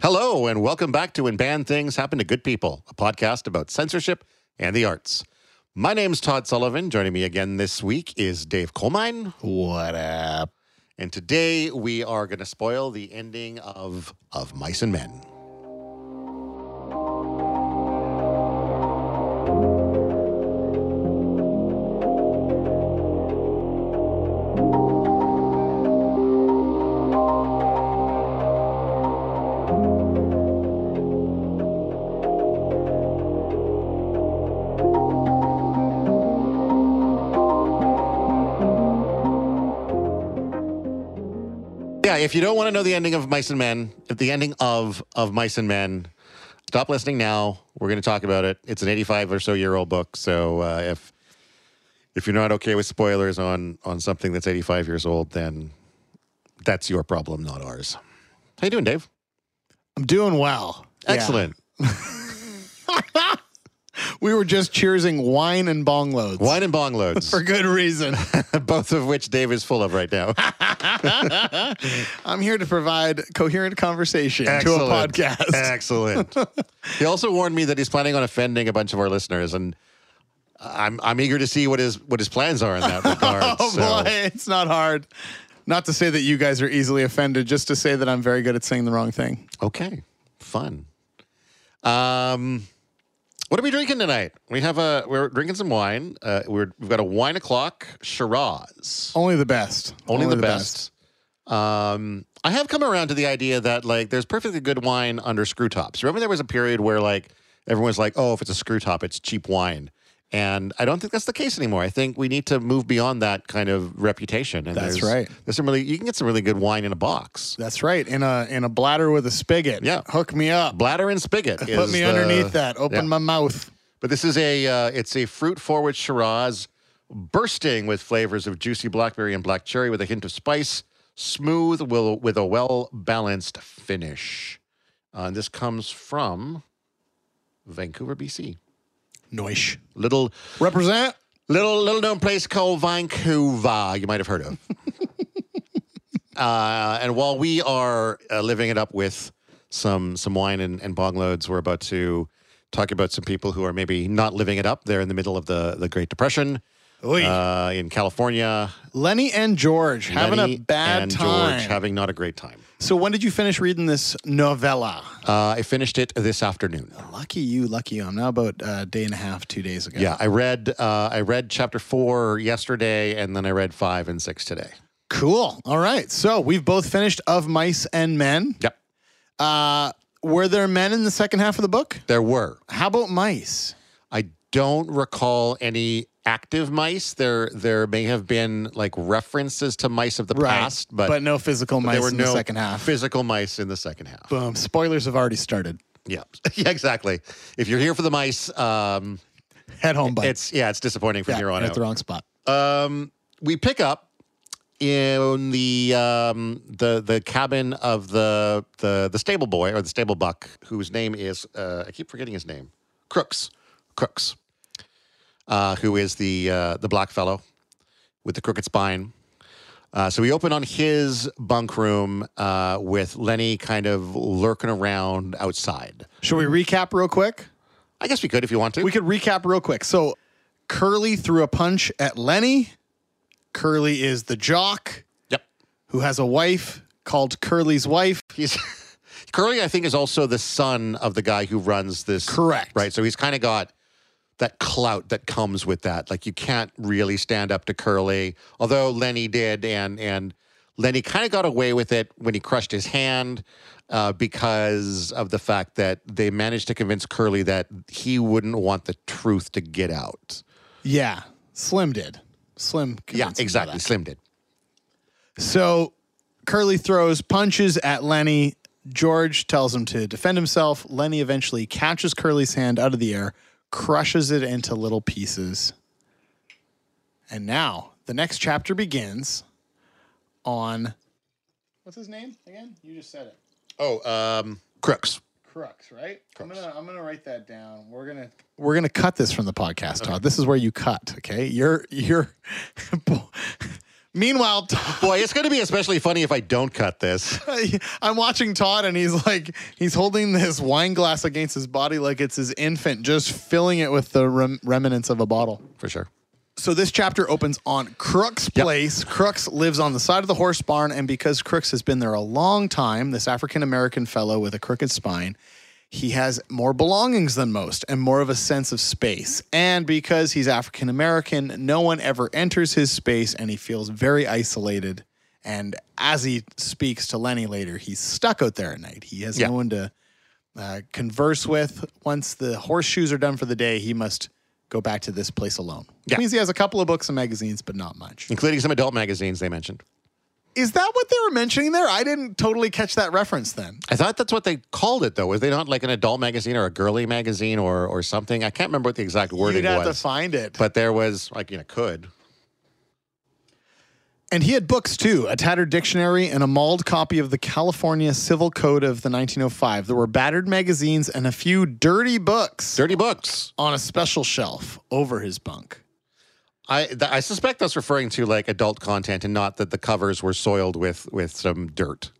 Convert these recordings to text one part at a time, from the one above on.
Hello, and welcome back to When Bad Things Happen to Good People, a podcast about censorship and the arts. My name's Todd Sullivan. Joining me again this week is Dave Colmine. What up? And today we are going to spoil the ending of Of Mice and Men. If you don't want to know the ending of Mice and Men, if the ending of of Mice and Men, stop listening now. We're going to talk about it. It's an 85 or so year old book, so uh, if if you're not okay with spoilers on on something that's 85 years old, then that's your problem, not ours. How you doing, Dave? I'm doing well. Yeah. We were just cheersing wine and bong loads. Wine and bong loads, For good reason. both of which Dave is full of right now. I'm here to provide coherent conversation Excellent. to a podcast. Excellent. he also warned me that he's planning on offending a bunch of our listeners, and I'm I'm eager to see what his what his plans are in that regard. oh So, boy, it's not hard. Not to say that you guys are easily offended, just to say that I'm very good at saying the wrong thing. Okay, fun. Um, what are we drinking tonight? We have a we're drinking some wine. Uh, we're we've got a wine o'clock Shiraz. Only the best. Only, the, best. Um, I have come around to the idea that like there's perfectly good wine under screw tops. Remember there was a period where like everyone was like, oh, if it's a screw top, it's cheap wine. And I don't think that's the case anymore. I think we need to move beyond that kind of reputation. And That's there's, right. There's some really you can get some really good wine in a box. That's right. In a in a bladder with a spigot. Yeah. Hook me up. Bladder and spigot. Put me the- underneath that. Open yeah. my mouth. But this is a uh, it's a fruit forward Shiraz, bursting with flavors of juicy blackberry and black cherry with a hint of spice, smooth will with a well balanced finish. Uh, and this comes from Vancouver, BC. Noish. Little Represent. little little known place called Vancouver. You might have heard of. uh, and while we are uh, living it up with some some wine and, and bong loads, we're about to talk about some people who are maybe not living it up. They're in the middle of the the Great Depression uh, in California. Lenny and George having Lenny a bad and time. George having not a great time. So when did you finish reading this novella? Uh, I finished it this afternoon. Lucky you, lucky you. I'm now about a day and a half, two days ago. Yeah, I read uh, I read chapter four yesterday, and then I read five and six today. Cool. All right. So we've both finished Of Mice and Men. Yep, Uh, were there men in the second half of the book? there were. How about mice? I don't recall any active mice. There there may have been like references to mice of the past, but, but no physical mice there were in no the second half. physical mice in the second half. Boom. Spoilers have already started. yeah, yeah, exactly. If you're here for the mice, um, Head home, bud. it's yeah, it's disappointing from yeah, here on at out. the wrong spot. Um, we pick up in the um, the the cabin of the the the stable boy or the stable buck, whose name is uh, I keep forgetting his name, Crooks, Crooks, uh, who is the uh, the black fellow with the crooked spine. Uh, so we open on his bunk room uh, with Lenny kind of lurking around outside. Should we recap real quick? I guess we could if you want to. We could recap real quick. So Curly threw a punch at Lenny. Curly is the jock yep. who has a wife called Curly's wife. He's Curly, I think, is also the son of the guy who runs this. Correct. Right. So he's kind of got that clout that comes with that. Like you can't really stand up to Curly, although Lenny did, and and Lenny kind of got away with it when he crushed his hand uh, because of the fact that they managed to convince Curly that he wouldn't want the truth to get out. Yeah, Slim did. Slim. Yeah, convinced him of exactly. Slim did. So Curly throws punches at Lenny. George tells him to defend himself. Lenny eventually catches Curly's hand out of the air, crushes it into little pieces. And now the next chapter begins on what's his name again? You just said it. Oh, um, Crooks. Crux, right? I'm gonna I'm gonna write that down. We're gonna we're gonna cut this from the podcast, Todd. This is where you cut. Okay, you're you're Meanwhile, Todd, Boy, it's going to be especially funny if I don't cut this. I'm watching Todd and he's like, he's holding this wine glass against his body like it's his infant, just filling it with the rem- remnants of a bottle. For sure. So this chapter opens on Crooks Yep. Place. Crooks lives on the side of the horse barn, and because Crooks has been there a long time, this African American fellow with a crooked spine, he has more belongings than most and more of a sense of space. And because he's African American, no one ever enters his space, and he feels very isolated. And as he speaks to Lenny later, he's stuck out there at night. He has Yeah. no one to uh, converse with. Once the horseshoes are done for the day, he must go back to this place alone. Yeah. means he has a couple of books and magazines, but not much. Including some adult magazines they mentioned. Is that what they were mentioning there? I didn't totally catch that reference then. I thought that's what they called it, though. Was they not like an adult magazine or a girly magazine or or something? I can't remember what the exact wording was. You'd have was. to find it. but there was, like, you know, could. and he had books too a tattered dictionary and a mauled copy of the California Civil Code of the 1905. There were battered magazines and a few dirty books Dirty books. on a special shelf over his bunk. I th- I suspect that's referring to like adult content and not that the covers were soiled with with some dirt.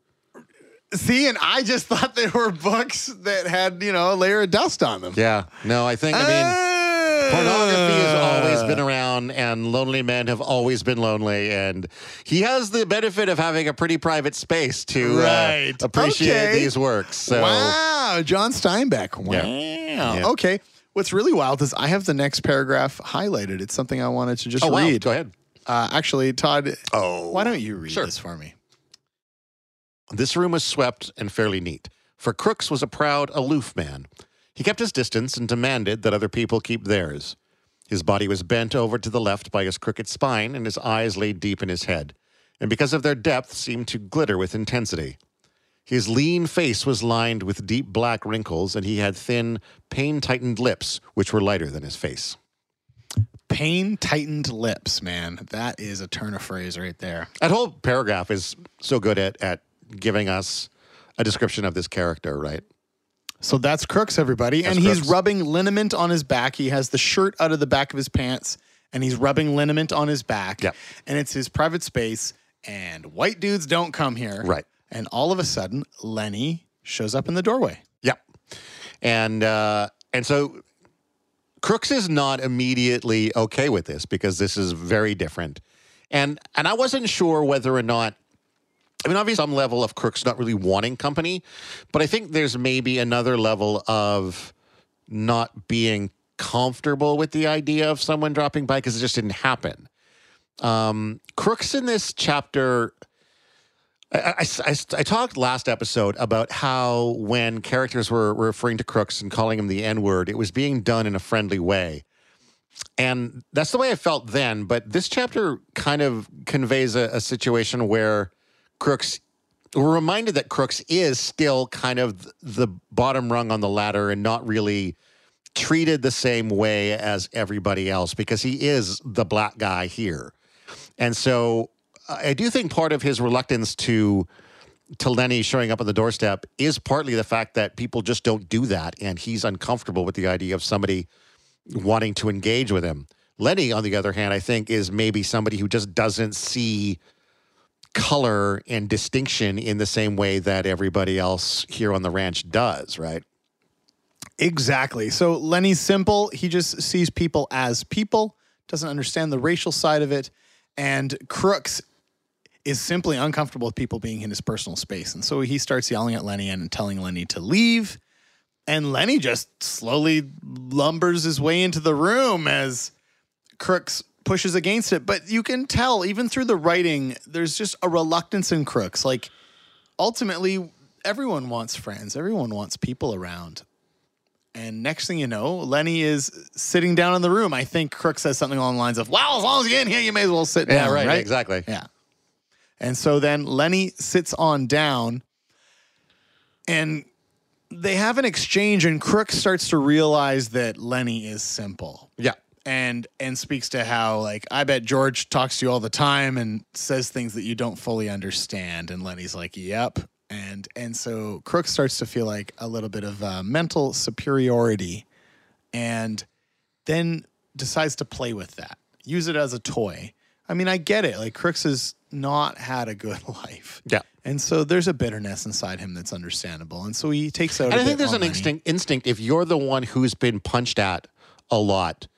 See, and I just thought they were books that had, you know, a layer of dust on them. Yeah. No, I think I mean pornography has always been around and lonely men have always been lonely and he has the benefit of having a pretty private space to Right. uh, appreciate Okay. these works. So Wow, John Steinbeck. Wow. Yeah. Okay. What's really wild is I have the next paragraph highlighted. It's something I wanted to just Oh, wow. read. Go ahead. Uh, actually, Todd, Oh. why don't you read Sure. this for me? This room was swept and fairly neat, for Crooks was a proud, aloof man. He kept his distance and demanded that other people keep theirs. His body was bent over to the left by his crooked spine, and his eyes lay deep in his head, and because of their depth, seemed to glitter with intensity. His lean face was lined with deep black wrinkles, and he had thin, pain tightened lips, which were lighter than his face. Pain tightened lips, man. That is a turn of phrase right there. That whole paragraph is so good at, at giving us a description of this character, right? So that's Crooks, everybody. That's and he's Crooks. rubbing liniment on his back. He has the shirt out of the back of his pants and he's rubbing liniment on his back. Yeah. And it's his private space. And white dudes don't come here. Right. And all of a sudden, Lenny shows up in the doorway. Yep. And uh, and so Crooks is not immediately okay with this because this is very different. And and I wasn't sure whether or not I mean, obviously some level of Crooks not really wanting company, but I think there's maybe another level of not being comfortable with the idea of someone dropping by because it just didn't happen. Um, Crooks in this chapter I, I, I, talked last episode about how when characters were, referring to Crooks and calling him the N word, it was being done in a friendly way. And that's the way I felt then. But this chapter kind of conveys a, a situation where Crooks, we're reminded that Crooks is still kind of the bottom rung on the ladder and not really treated the same way as everybody else because he is the black guy here. And so I do think part of his reluctance to to Lenny showing up on the doorstep is partly the fact that people just don't do that, and he's uncomfortable with the idea of somebody wanting to engage with him. Lenny, on the other hand, I think is maybe somebody who just doesn't see color and distinction in the same way that everybody else here on the ranch does, right? Exactly. So Lenny's simple. He just sees people as people, doesn't understand the racial side of it. And Crooks is simply uncomfortable with people being in his personal space. And so he starts yelling at Lenny and telling Lenny to leave. And Lenny just slowly lumbers his way into the room as Crooks pushes against it. But you can tell, even through the writing, there's just a reluctance in Crooks. Like, ultimately, everyone wants friends, everyone wants people around. And next thing you know, Lenny is sitting down in the room. I think Crook says something along the lines of, "Wow, as long as you're in here, you may as well sit down." yeah right? Exactly. Yeah. And so then Lenny sits on down, and they have an exchange, and Crook starts to realize that Lenny is simple. Yeah. and and speaks to how like I bet George talks to you all the time and says things that you don't fully understand. And Lenny's like yep. And and so Crook starts to feel like a little bit of uh, mental superiority and then decides to play with that. Use it as a toy I mean, I get it. Like Crooks has not had a good life. Yeah. And so there's a bitterness inside him that's understandable. And so he takes out. And I think there's an instinct instinct if you're the one who's been punched at a lot,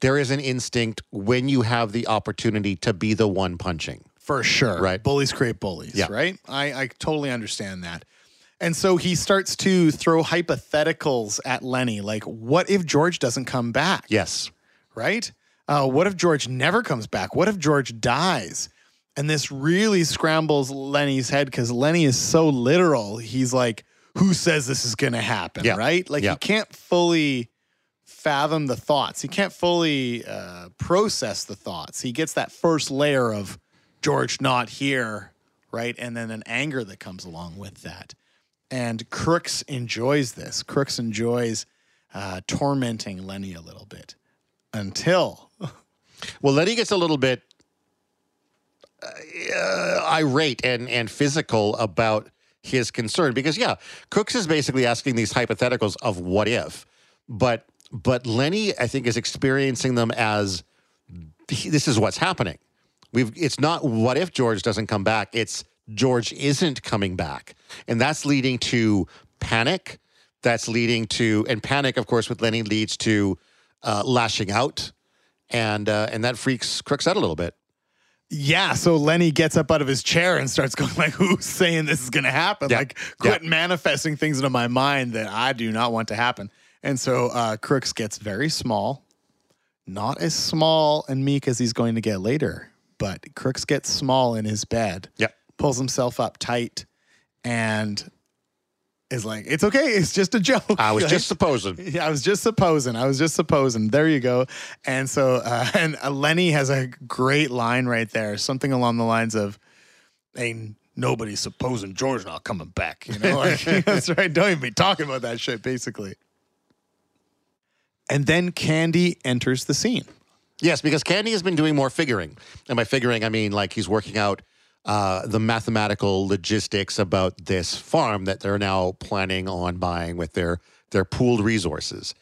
there is an instinct when you have the opportunity to be the one punching. For sure. Right. Bullies create bullies. Yeah. Right. I, I totally understand that. And so he starts to throw hypotheticals at Lenny, like, what if George doesn't come back? Yes. Right? Uh, what if George never comes back? What if George dies? And this really scrambles Lenny's head because Lenny is so literal. He's like, who says this is going to happen? Yeah. Right? Like, Yeah. he can't fully fathom the thoughts. He can't fully uh, process the thoughts. He gets that first layer of George not here, right? And then an anger that comes along with that. And Crooks enjoys this. Crooks enjoys uh, tormenting Lenny a little bit until Well, Lenny gets a little bit uh, irate and, and physical about his concern because, yeah, Crooks is basically asking these hypotheticals of what if, but but Lenny, I think, is experiencing them as this is what's happening. We've it's not what if George doesn't come back. It's George isn't coming back, and that's leading to panic. That's leading to and panic, of course, with Lenny leads to uh, lashing out, and uh, and that freaks Crooks out a little bit. Yeah, so Lenny gets up out of his chair and starts going like, "Who's saying this is going to happen? Yeah. Like, quit manifesting things into my mind that I do not want to happen." And so uh, Crooks gets very small, not as small and meek as he's going to get later, but Crooks gets small in his bed, Yep. pulls himself up tight, and is like, "It's okay, it's just a joke." I was Like, just supposing. yeah, I was just supposing. I was just supposing. There you go. And so, uh, and uh, Lenny has a great line right there, something along the lines of, "Ain't nobody supposing George not coming back." You know, like, that's right. Don't even be talking about that shit. Basically. And then Candy enters the scene. Yes, because Candy has been doing more figuring. And by figuring, I mean like he's working out uh, the mathematical logistics about this farm that they're now planning on buying with their their pooled resources.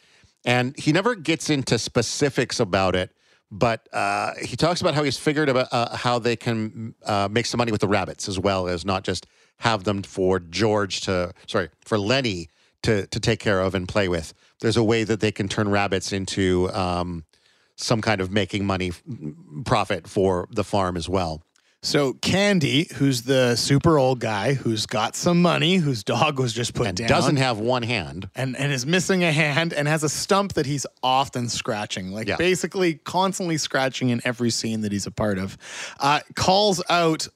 And he never gets into specifics about it, but uh, he talks about how he's figured about uh, how they can uh, make some money with the rabbits as well as not just have them for George to sorry for Lenny to to take care of and play with. There's a way that they can turn rabbits into um, some kind of making money profit for the farm as well. So Candy, who's the super old guy who's got some money, whose dog was just put And down, doesn't have one hand. and and is missing a hand and has a stump that he's often scratching, like Yeah. basically constantly scratching in every scene that he's a part of. Uh, calls out,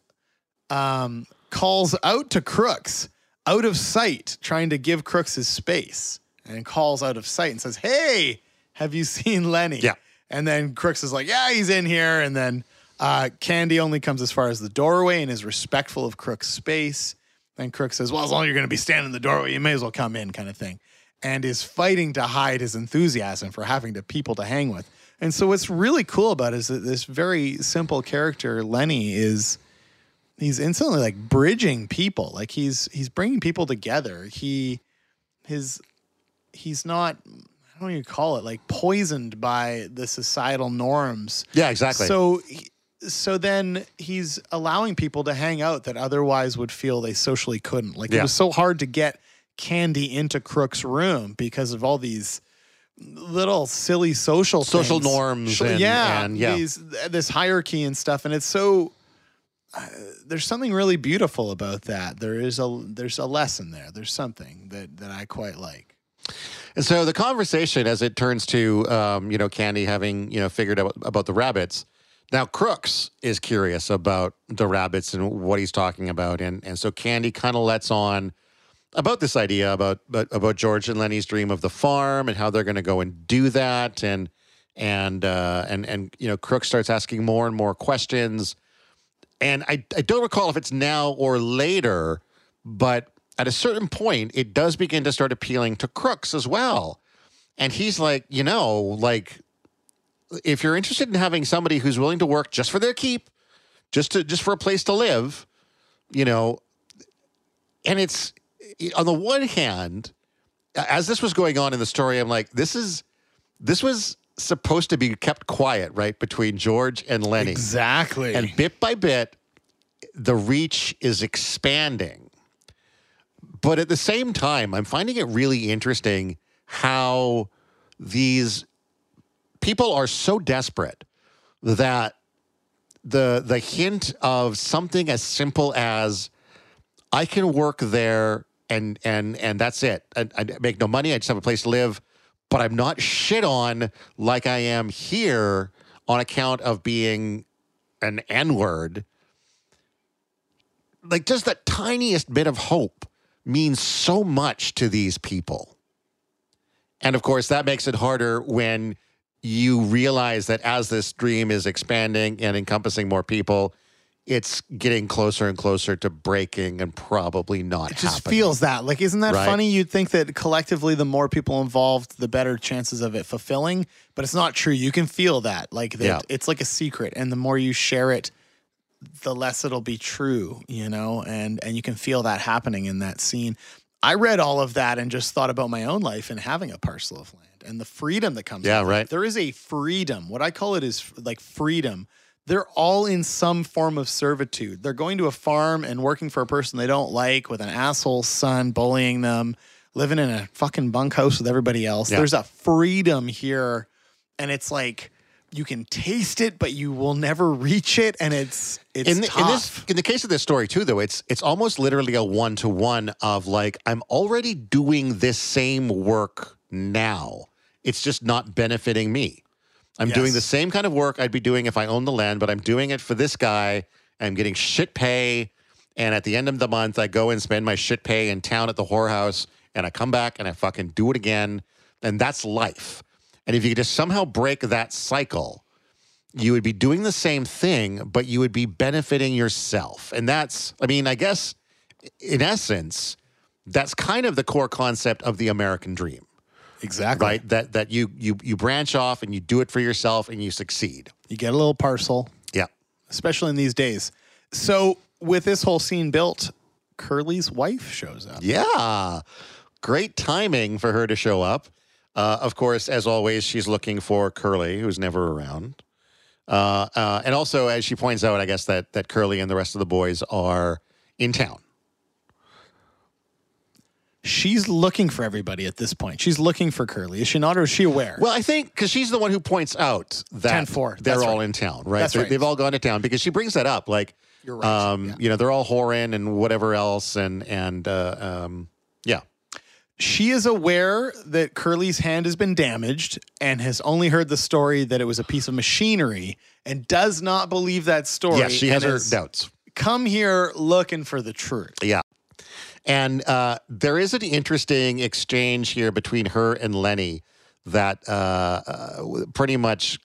um, calls out to Crooks out of sight, trying to give Crooks his space, and calls out of sight and says, "Hey, have you seen Lenny?" Yeah. And then Crooks is like, "Yeah, he's in here," and then. Uh, Candy only comes as far as the doorway and is respectful of Crook's space. Then Crook says, Well, as long as you're going to be standing in the doorway, you may as well come in, kind of thing. And is fighting to hide his enthusiasm for having to people to hang with. And so, what's really cool about it is that this very simple character, Lenny, is he's instantly like bridging people. Like he's he's bringing people together. He his he's not I don't even call it like poisoned by the societal norms Yeah, exactly. so, so then he's allowing people to hang out that otherwise would feel they socially couldn't. Like it was so hard to get Candy into Crook's room because of all these little silly social Social things. norms Sh- and- yeah, and- yeah. these this hierarchy and stuff, and it's so. Uh, there's something really beautiful about that. There is a there's a lesson there. There's something that that I quite like. And so the conversation, as it turns to, um, you know, Candy having, you know, figured out about the rabbits. Now Crooks is curious about the rabbits and what he's talking about, and and so Candy kind of lets on about this idea about about about George and Lenny's dream of the farm and how they're going to go and do that, and and uh, and and you know, Crooks starts asking more and more questions, and I I don't recall if it's now or later, but at a certain point, it does begin to start appealing to Crooks as well. And he's like, you know, like if you're interested in having somebody who's willing to work just for their keep, just to just for a place to live, you know, and it's on the one hand, as this was going on in the story, I'm like, this is this was supposed to be kept quiet, right, between George and Lenny. Exactly. And bit by bit, the reach is expanding. But at the same time, I'm finding it really interesting how these people are so desperate that the the hint of something as simple as I can work there and and and that's it. I, I make no money. I just have a place to live, but I'm not shit on like I am here on account of being an N word. Like just that tiniest bit of hope means so much to these people. And of course, that makes it harder when you realize that as this dream is expanding and encompassing more people, it's getting closer and closer to breaking and probably not it just happening. feels that. Like, isn't that Right. funny? You'd think that collectively, the more people involved, the better chances of it fulfilling. But it's not true. You can feel that. Like, that Yeah. it's like a secret. And the more you share it, the less it'll be true, you know? And and you can feel that happening in that scene. I read all of that and just thought about my own life and having a parcel of land and the freedom that comes Yeah, with it. right. There is a freedom. What I call it is like freedom. They're all in some form of servitude. They're going to a farm and working for a person they don't like with an asshole son bullying them, living in a fucking bunkhouse with everybody else. Yeah. There's a freedom here and it's like you can taste it but you will never reach it and it's it's in, the, tough. in this in the case of this story too though it's it's almost literally a one to one of like i'm already doing this same work now it's just not benefiting me. I'm doing the same kind of work i'd be doing if i owned the land but i'm doing it for this guy. I'm getting shit pay. And at the end of the month i go and spend my shit pay in town at the whorehouse and i come back and i fucking do it again. And that's life. And if you could just somehow break that cycle you would be doing the same thing, but you would be benefiting yourself. And that's, I mean, I guess in essence, that's kind of the core concept of the American dream, exactly. right? That that you you you branch off and you do it for yourself and you succeed. You get a little parcel, Yeah. especially in these days. So with this whole scene built, Curly's wife shows up. Yeah. Great timing for her to show up. Uh, of course, as always, she's looking for Curly, who's never around. Uh, uh, and also, as she points out, I guess that that Curly and the rest of the boys are in town. She's looking for everybody at this point. She's looking for Curly. Is she not, or is she aware? Well, I think because she's the one who points out that 10-4, they're that's all right. in town, right? That's They- right. They've all gone to town because she brings that up. Like, You're right, um, yeah. you know, they're all whoring and whatever else, and and uh, um, yeah, she is aware that Curly's hand has been damaged and has only heard the story that it was a piece of machinery and does not believe that story. yeah, she has and her doubts. Come here looking for the truth. Yeah. And uh, there is an interesting exchange here between her and Lenny that uh, uh, pretty much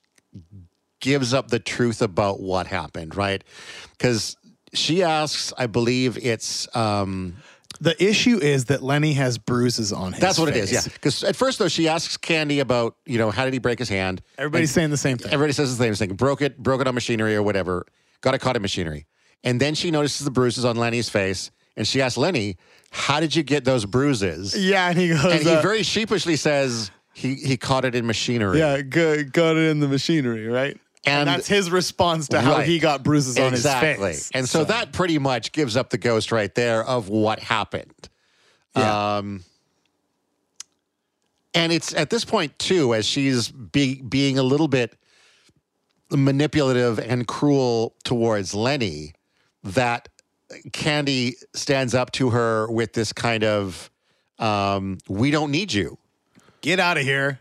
gives up the truth about what happened, right? Because she asks, I believe it's. Um, The issue is that Lenny has bruises on his face. that's what it is, yeah. Because at first, though, she asks Candy about, you know, how did he break his hand? Everybody's saying the same thing. Everybody says the same thing. Broke it, broke it on machinery or whatever. Got it caught in machinery. And then she notices the bruises on Lenny's face, and she asks Lenny, "How did you get those bruises?" yeah, and he goes, And he uh, very sheepishly says he he caught it in machinery. yeah, go, got it in the machinery, right? And, And- that's his response to how Right. he got bruises on exactly. his face. Exactly, and so, that pretty much gives up the ghost right there of what happened. Yeah. Um, and it's at this point too, as she's be, being a little bit manipulative and cruel towards Lenny, that Candy stands up to her with this kind of, um, "We don't need you." get out of here.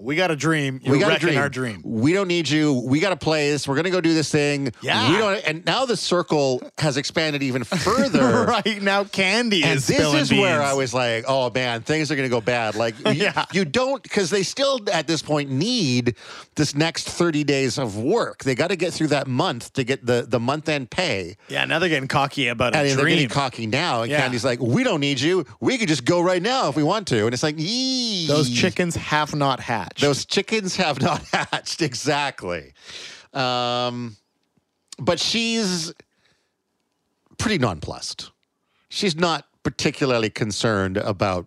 We got a dream. You're we got a dream. our dream. We don't need you. We got a place. We're gonna go do this thing. Yeah. We don't. And now the circle has expanded even further. right now, Candy And is this is where. I was like, oh man, things are going to go bad. Like, you, Yeah. you don't, because they still at this point need this next 30 days of work. They got to get through that month to get the, the month end pay. Yeah, now they're getting cocky about a And they're getting cocky now. And Yeah. Candy's like, we don't need you. We could just go right now if we want to. And it's like, yee. Those chickens have not hatched. Those chickens have not hatched. Exactly. Um, but she's pretty nonplussed. She's not particularly concerned about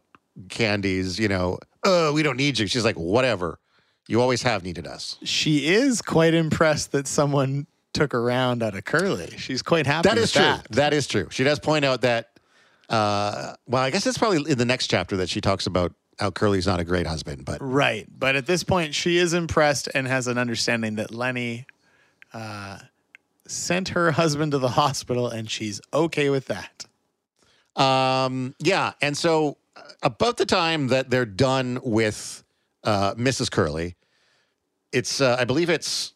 Candy's, you know, oh, we don't need you. She's like, whatever. You always have needed us. She is quite impressed that someone took her round out of Curly. She's quite happy. That is with true. That. That is true. She does point out that. Uh, well, I guess it's probably in the next chapter that she talks about how Curly's not a great husband, but Right. But at this point, she is impressed and has an understanding that Lenny uh, sent her husband to the hospital and she's okay with that. Um, yeah, and so uh, about the time that they're done with uh, Mrs. Curley, it's uh, I believe it's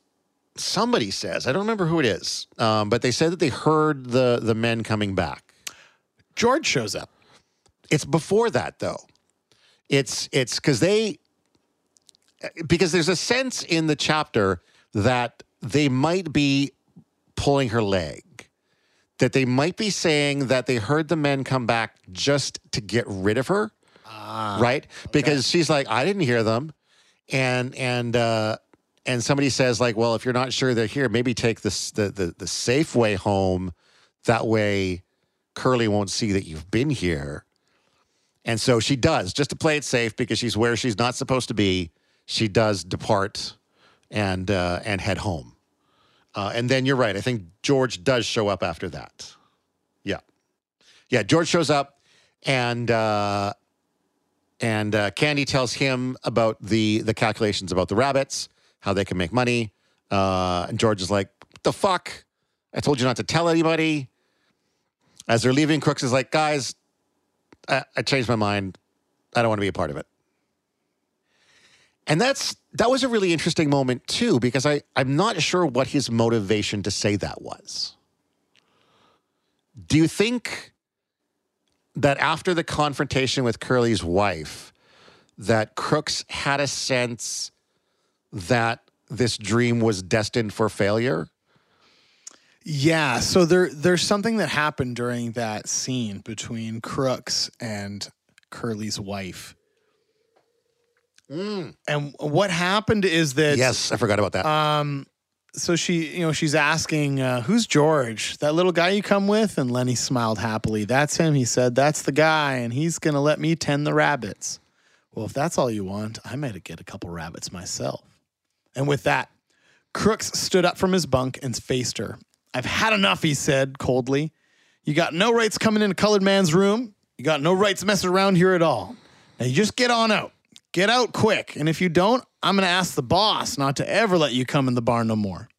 somebody says I don't remember who it is, um, but they said that they heard the the men coming back. George shows up. It's before that though. It's it's because they because there's a sense in the chapter that they might be pulling her leg. That they might be saying that they heard the men come back just to get rid of her. right? Because she's like, I didn't hear them. And and uh and somebody says, like, well, if you're not sure they're here, maybe take this the the, the safe way home. That way Curly won't see that you've been here. And so she does, just to play it safe because she's where she's not supposed to be. She does depart and uh, and head home. Uh, and then you're right. I think George does show up after that. Yeah, yeah. George shows up, and uh, and uh, Candy tells him about the the calculations about the rabbits, how they can make money. Uh, and George is like, "What the fuck? I told you not to tell anybody." As they're leaving, Crooks is like, "Guys, I, I changed my mind. I don't want to be a part of it." And that's that was a really interesting moment too, because I, I'm not sure what his motivation to say that was. Do you think that after the confrontation with Curly's wife, that Crooks had a sense that this dream was destined for failure? Yeah, so there there's something that happened during that scene between Crooks and Curly's wife. And what happened is that yes, I forgot about that. um so she you know she's asking uh, who's George? That little guy you come with? And Lenny smiled happily. That's him he said. That's the guy and he's gonna let me tend the rabbits. Well if that's all you want I might get a couple rabbits myself. And with that Crooks stood up from his bunk and faced her I've had enough he said coldly you got no rights coming in a colored man's room you got no rights messing around here at all now you just get on out Get out quick, and if you don't, I'm going to ask the boss not to ever let you come in the barn no more.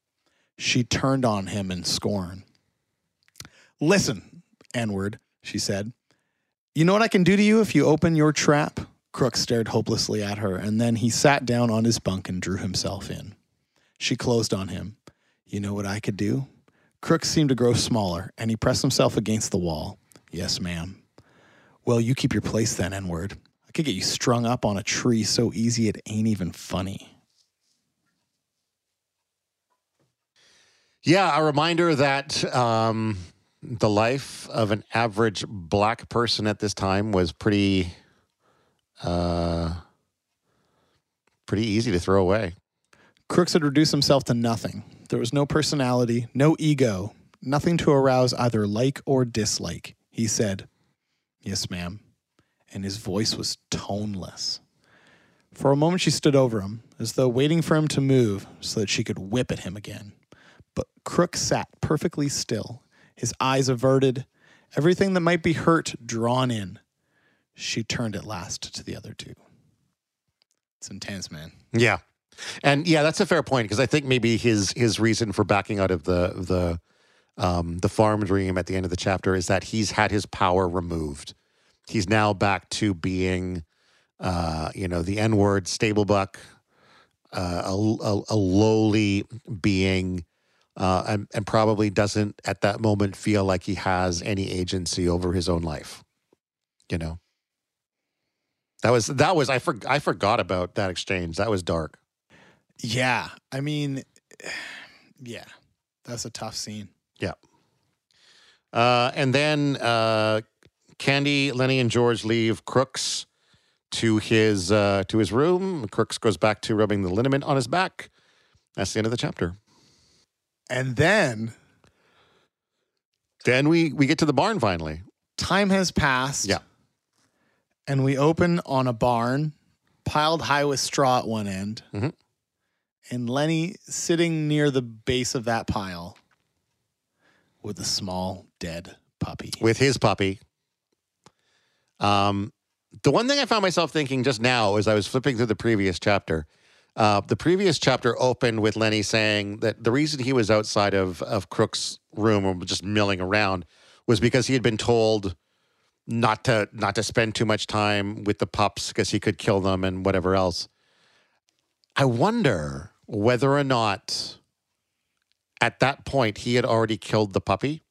She turned on him in scorn. Listen, N word, she said. You know what I can do to you if you open your trap? Crook stared hopelessly at her, and then he sat down on his bunk and drew himself in. She closed on him. You know what I could do? Crook seemed to grow smaller, and he pressed himself against the wall. Yes, ma'am. Well, you keep your place then, N word. I could get you strung up on a tree so easy it ain't even funny. Yeah, a reminder that um, the life of an average black person at this time was pretty, uh, pretty easy to throw away. Crooks had reduced himself to nothing. There was no personality, no ego, nothing to arouse either like or dislike. He said, Yes, ma'am. And his voice was toneless. For a moment, she stood over him, as though waiting for him to move so that she could whip at him again. But Crook sat perfectly still, his eyes averted, everything that might be hurt drawn in. She turned at last to the other two. It's intense, man. Yeah, and yeah, that's a fair point because I think maybe his his reason for backing out of the the um, the farm dream at the end of the chapter is that he's had his power removed. He's now back to being, uh, you know, the N word stable buck, uh, a, a, a lowly being, uh, and, and probably doesn't at that moment feel like he has any agency over his own life. You know. That was that was I for, I forgot about that exchange. That was dark. Yeah. I mean, yeah, that's a tough scene. Yeah. Uh, and then uh, Candy, Lenny, and George leave Crooks to his uh, to his room. Crooks goes back to rubbing the liniment on his back. That's the end of the chapter. And then Then we we get to the barn finally. time has passed. Yeah. And we open on a barn piled high with straw at one end, Mhm. And Lenny sitting near the base of that pile with a small dead puppy. with his puppy. Um, the one thing I found myself thinking just now as I was flipping through the previous chapter, uh, the previous chapter opened with Lenny saying that the reason he was outside of of Crook's room or just milling around was because he had been told not to not to spend too much time with the pups because he could kill them and whatever else. I wonder whether or not at that point he had already killed the puppy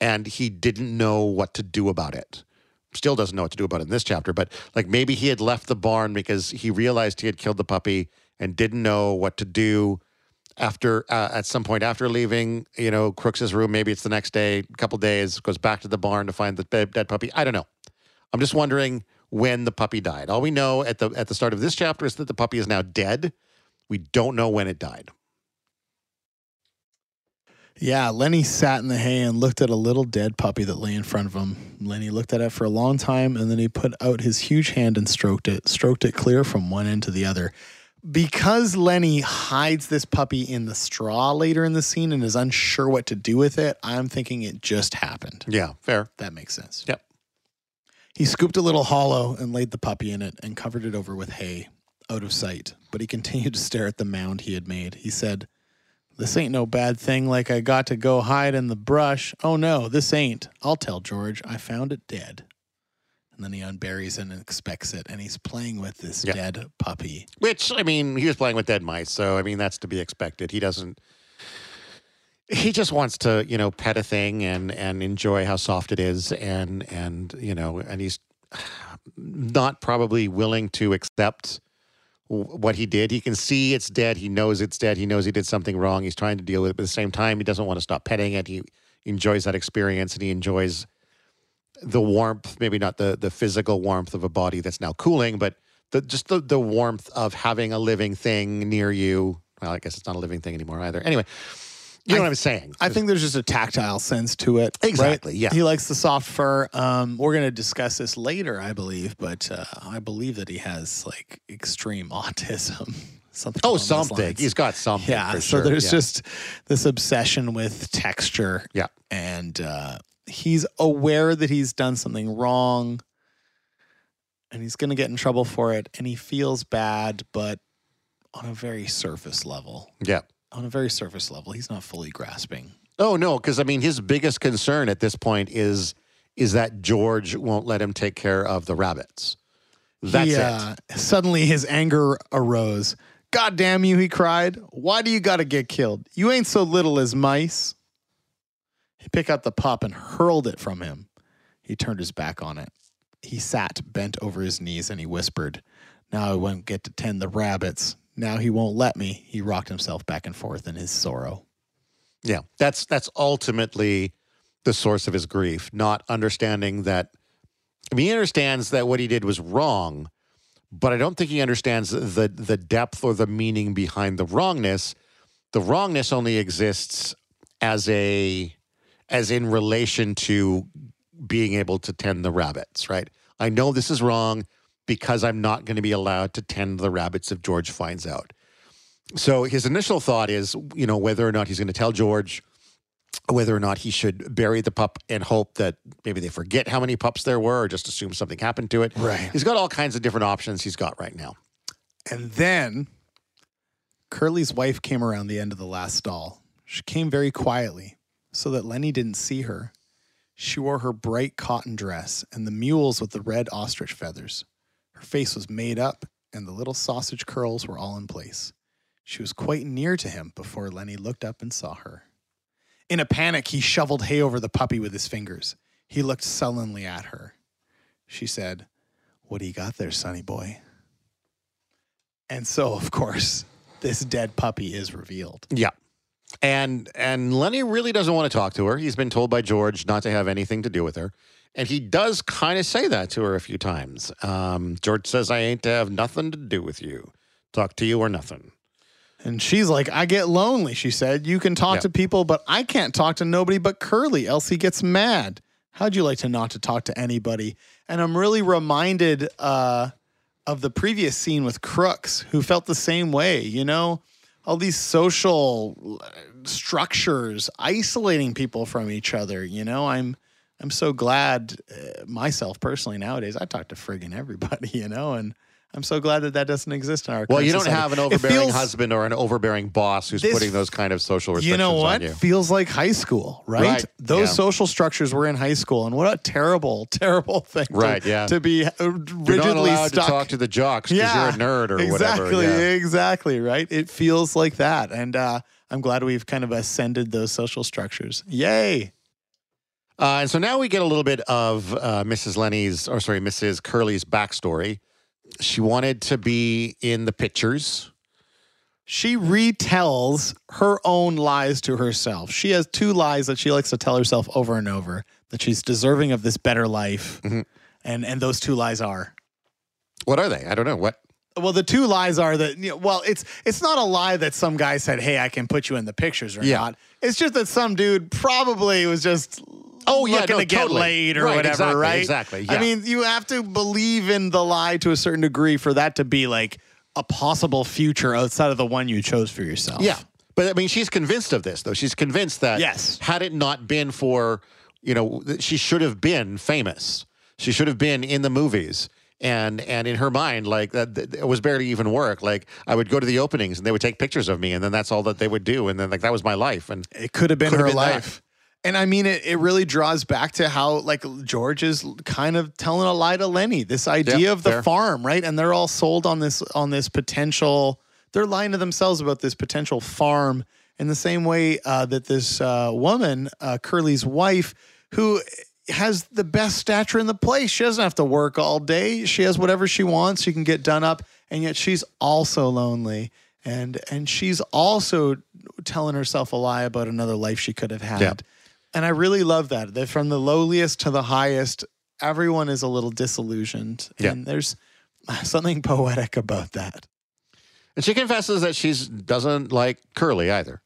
and he didn't know what to do about it. Still doesn't know what to do about it in this chapter, but like maybe he had left the barn because he realized he had killed the puppy and didn't know what to do after uh, at some point after leaving, you know, Crooks's room. Maybe it's the next day, a couple days, goes back to the barn to find the dead dead puppy. I don't know. I'm just wondering when the puppy died. All we know at the at the start of this chapter is that the puppy is now dead. We don't know when it died. Yeah, Lenny sat in the hay and looked at a little dead puppy that lay in front of him. Lenny looked at it for a long time and then he put out his huge hand and stroked it, stroked it clear from one end to the other. Because Lenny hides this puppy in the straw later in the scene and is unsure what to do with it, I'm thinking it just happened. Yeah, fair. That makes sense. Yep. He scooped a little hollow and laid the puppy in it and covered it over with hay, out of sight. But he continued to stare at the mound he had made. He said, This ain't no bad thing like I got to go hide in the brush. Oh no, this ain't. I'll tell George. I found it dead. And then he unburies it and expects it, and he's playing with this Yeah. dead puppy. Which I mean, he was playing with dead mice, so I mean that's to be expected. He doesn't. He just wants to, you know, pet a thing and and enjoy how soft it is, and and you know, and he's not probably willing to accept what he did. He can see it's dead. He knows it's dead. He knows he did something wrong. He's trying to deal with it, but at the same time, he doesn't want to stop petting it. He enjoys that experience, and he enjoys the warmth. Maybe not the the physical warmth of a body that's now cooling, but the just the, the warmth of having a living thing near you. Well, I guess it's not a living thing anymore either. Anyway, you know I- what I'm saying. I think there's just a tactile sense to it. Exactly, Right? yeah. He likes the soft fur. Um, we're going to discuss this later, I believe, but uh, I believe that he has like extreme autism. Something. Oh, something. He's got something. yeah. so sure. there's Yeah. just this obsession with texture. Yeah. And uh, he's aware that he's done something wrong and he's going to get in trouble for it. And he feels bad, but on a very surface level. yeah. On a very surface level, he's not fully grasping. Oh no, because I mean, his biggest concern at this point is is that George won't let him take care of the rabbits. That's he, it. uh, Suddenly his anger arose. God damn you, he cried. Why do you got to get killed? You ain't so little as mice. He picked up the pup and hurled it from him. He turned his back on it. He sat bent over his knees and he whispered, Now I won't get to tend the rabbits. Now he won't let me. He rocked himself back and forth in his sorrow. Yeah, that's that's ultimately the source of his grief, not understanding that. I mean, he understands that what he did was wrong, but I don't think he understands the the depth or the meaning behind the wrongness. The wrongness only exists as a as in relation to being able to tend the rabbits, right? I know this is wrong because I'm not going to be allowed to tend the rabbits if George finds out. So his initial thought is, you know, whether or not he's going to tell George, whether or not he should bury the pup and hope that maybe they forget how many pups there were or just assume something happened to it. Right. He's got all kinds of different options he's got right now. And then Curly's wife came around the end of the last stall. She came very quietly so that Lenny didn't see her. She wore her bright cotton dress and the mules with the red ostrich feathers. Her face was made up and the little sausage curls were all in place. She was quite near to him before Lenny looked up and saw her. In a panic, he shoveled hay over the puppy with his fingers. He looked sullenly at her. She said, What do you got there, sonny boy? And so, of course, this dead puppy is revealed. Yeah. And and Lenny really doesn't want to talk to her. He's been told by George not to have anything to do with her. And he does kind of say that to her a few times. Um, George says, I ain't to have nothing to do with you. Talk to you or nothing. And she's like, I get lonely, she said. You can talk Yeah. to people, but I can't talk to nobody but Curly, else he gets mad. How'd you like to not to talk to anybody? And I'm really reminded uh, of the previous scene with Crooks, who felt the same way. You know, all these social uh, structures isolating people from each other. You know, I'm I'm so glad uh, myself personally nowadays. I talk to friggin' everybody. You know, and I'm so glad that that doesn't exist in our. Well, you don't society. have an overbearing feels- husband or an overbearing boss who's This- putting those kind of social restrictions You know what? on you. Feels like high school, right? Right, Those yeah. social structures were in high school, and what a terrible, terrible thing, to- Right, yeah. to be uh, You're not rigidly allowed stuck. to talk to the jocks because you're a nerd or exactly, whatever. Yeah. Exactly, right? It feels like that. And uh, I'm glad we've kind of ascended those social structures. Yay. Uh, and so now we get a little bit of uh, Mrs. Lenny's, or sorry, Mrs. Curley's backstory. She wanted to be in the pictures. She retells her own lies to herself. She has two lies that she likes to tell herself over and over that she's deserving of this better life. Mhm. And and those two lies are What are they? I don't know. What? well, the two lies are that you know, well, it's it's not a lie that some guy said, "Hey, I can put you in the pictures" or Yeah. not. It's just that some dude probably was just Oh, yeah, looking no, to get totally. laid or Right, whatever, exactly, right? exactly, I mean, you have to believe in the lie to a certain degree for that to be like a possible future outside of the one you chose for yourself. Yeah. But I mean, she's convinced of this, though. She's convinced that Yes. had it not been for, you know, she should have been famous. She should have been in the movies. And and in her mind, like that, that it was barely even work. Like I would go to the openings and they would take pictures of me, and then that's all that they would do. And then like that was my life. And It could have been her been life. And I mean, it, it really draws back to how, like, George is kind of telling a lie to Lenny. This idea Yeah, of the fair. farm, right? And they're all sold on this on this potential. They're lying to themselves about this potential farm in the same way uh, that this uh, woman, uh, Curly's wife, who has the best stature in the place. She doesn't have to work all day. She has whatever she wants. She can get done up, and yet she's also lonely, and and she's also telling herself a lie about another life she could have had. And I really love that. That from the lowliest to the highest, everyone is a little disillusioned, Yeah. and there's something poetic about that. and she confesses that she doesn't like Curly either,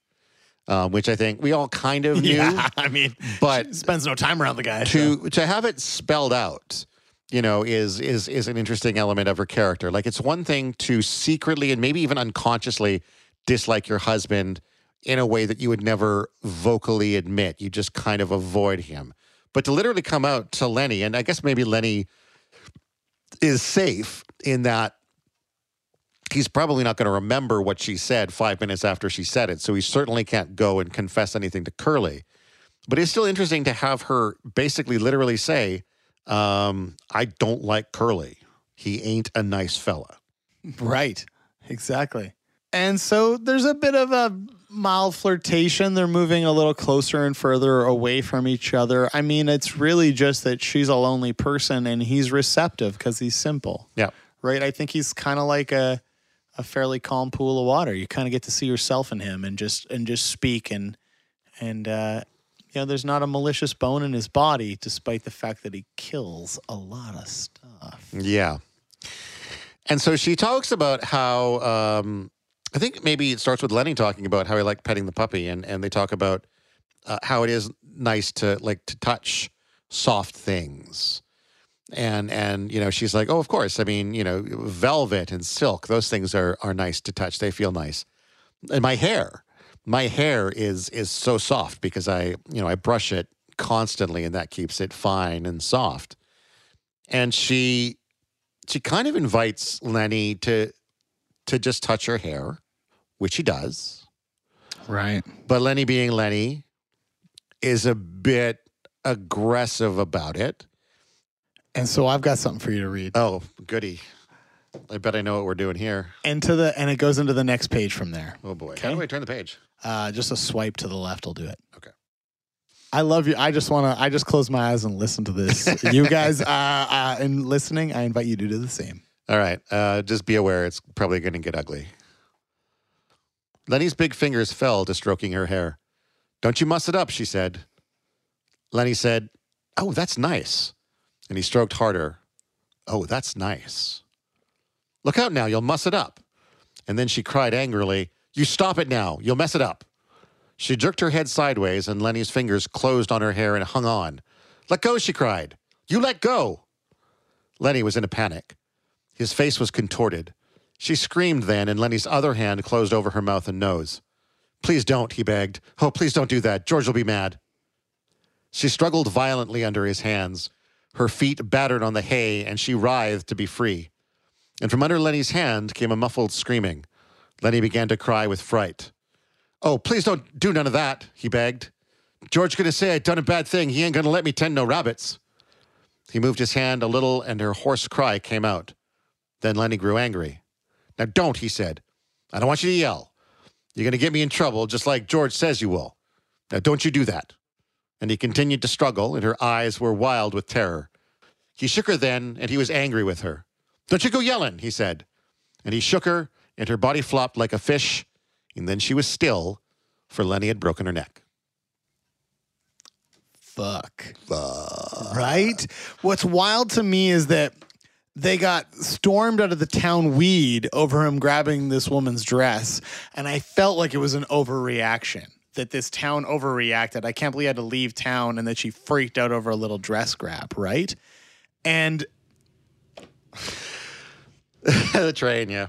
um, which I think we all kind of knew. Yeah, I mean, But spends no time around the guy. so- to to have it spelled out you know is is is an interesting element of her character like it's one thing to secretly and maybe even unconsciously dislike your husband in a way that you would never vocally admit you just kind of avoid him but to literally come out to lenny and i guess maybe lenny is safe in that he's probably not going to remember what she said five minutes after she said it so he certainly can't go and confess anything to curly but it's still interesting to have her basically literally say, um, I don't like Curly. He ain't a nice fella. Right. Exactly. And so there's a bit of a mild flirtation. They're moving a little closer and further away from each other. I mean, it's really just that she's a lonely person and he's receptive because he's simple, Yeah. right? I think he's kind of like a a fairly calm pool of water. You kind of get to see yourself in him and just and just speak and and uh you know, there's not a malicious bone in his body, despite the fact that he kills a lot of stuff. Yeah. And so she talks about how um, I think maybe it starts with Lenny talking about how he liked petting the puppy, and and they talk about uh, how it is nice to like to touch soft things. And and you know she's like, oh, of course. I mean, you know, velvet and silk; those things are are nice to touch. They feel nice. And my hair, my hair is is so soft because I you know I brush it constantly, and that keeps it fine and soft. And she she kind of invites Lenny to to just touch her hair, which he does. Right. But Lenny being Lenny is a bit aggressive about it. And so I've got something for you to read. Oh, goody. I bet I know what we're doing here. and to the and it goes into the next page from there. Oh boy. Okay. How do I turn the page? Uh, just a swipe to the left will do it. Okay. I love you. I just want to. I just close my eyes and listen to this. you guys, uh, uh, in listening, I invite you to do the same. All right. Uh, just be aware it's probably going to get ugly. Lenny's big fingers fell to stroking her hair. Don't you muss it up, she said. Lenny said, Oh, that's nice. And he stroked harder. Oh, that's nice. Look out now, you'll muss it up. And then she cried angrily, You stop it now, you'll mess it up. She jerked her head sideways, and Lenny's fingers closed on her hair and hung on. Let go, she cried. You let go. Lenny was in a panic. His face was contorted. She screamed then, and Lenny's other hand closed over her mouth and nose. Please don't, he begged. Oh, please don't do that. George will be mad. She struggled violently under his hands. Her feet battered on the hay, and she writhed to be free. And from under Lenny's hand came a muffled screaming. Lenny began to cry with fright. Oh, please don't do none of that, he begged. George gonna say I done a bad thing. He ain't gonna let me tend no rabbits. He moved his hand a little, and her hoarse cry came out. Then Lenny grew angry. Now don't, he said. I don't want you to yell. You're gonna get me in trouble, just like George says you will. Now don't you do that. And he continued to struggle, and her eyes were wild with terror. He shook her then, and he was angry with her. Don't you go yelling, he said. And he shook her, and her body flopped like a fish, and then she was still, for Lenny had broken her neck. Fuck. Right? What's wild to me is that they got stormed out of the town Weed over him grabbing this woman's dress. And I felt like it was an overreaction. That this town overreacted. I can't believe I had to leave town and that she freaked out over a little dress grab, right? And the train, yeah.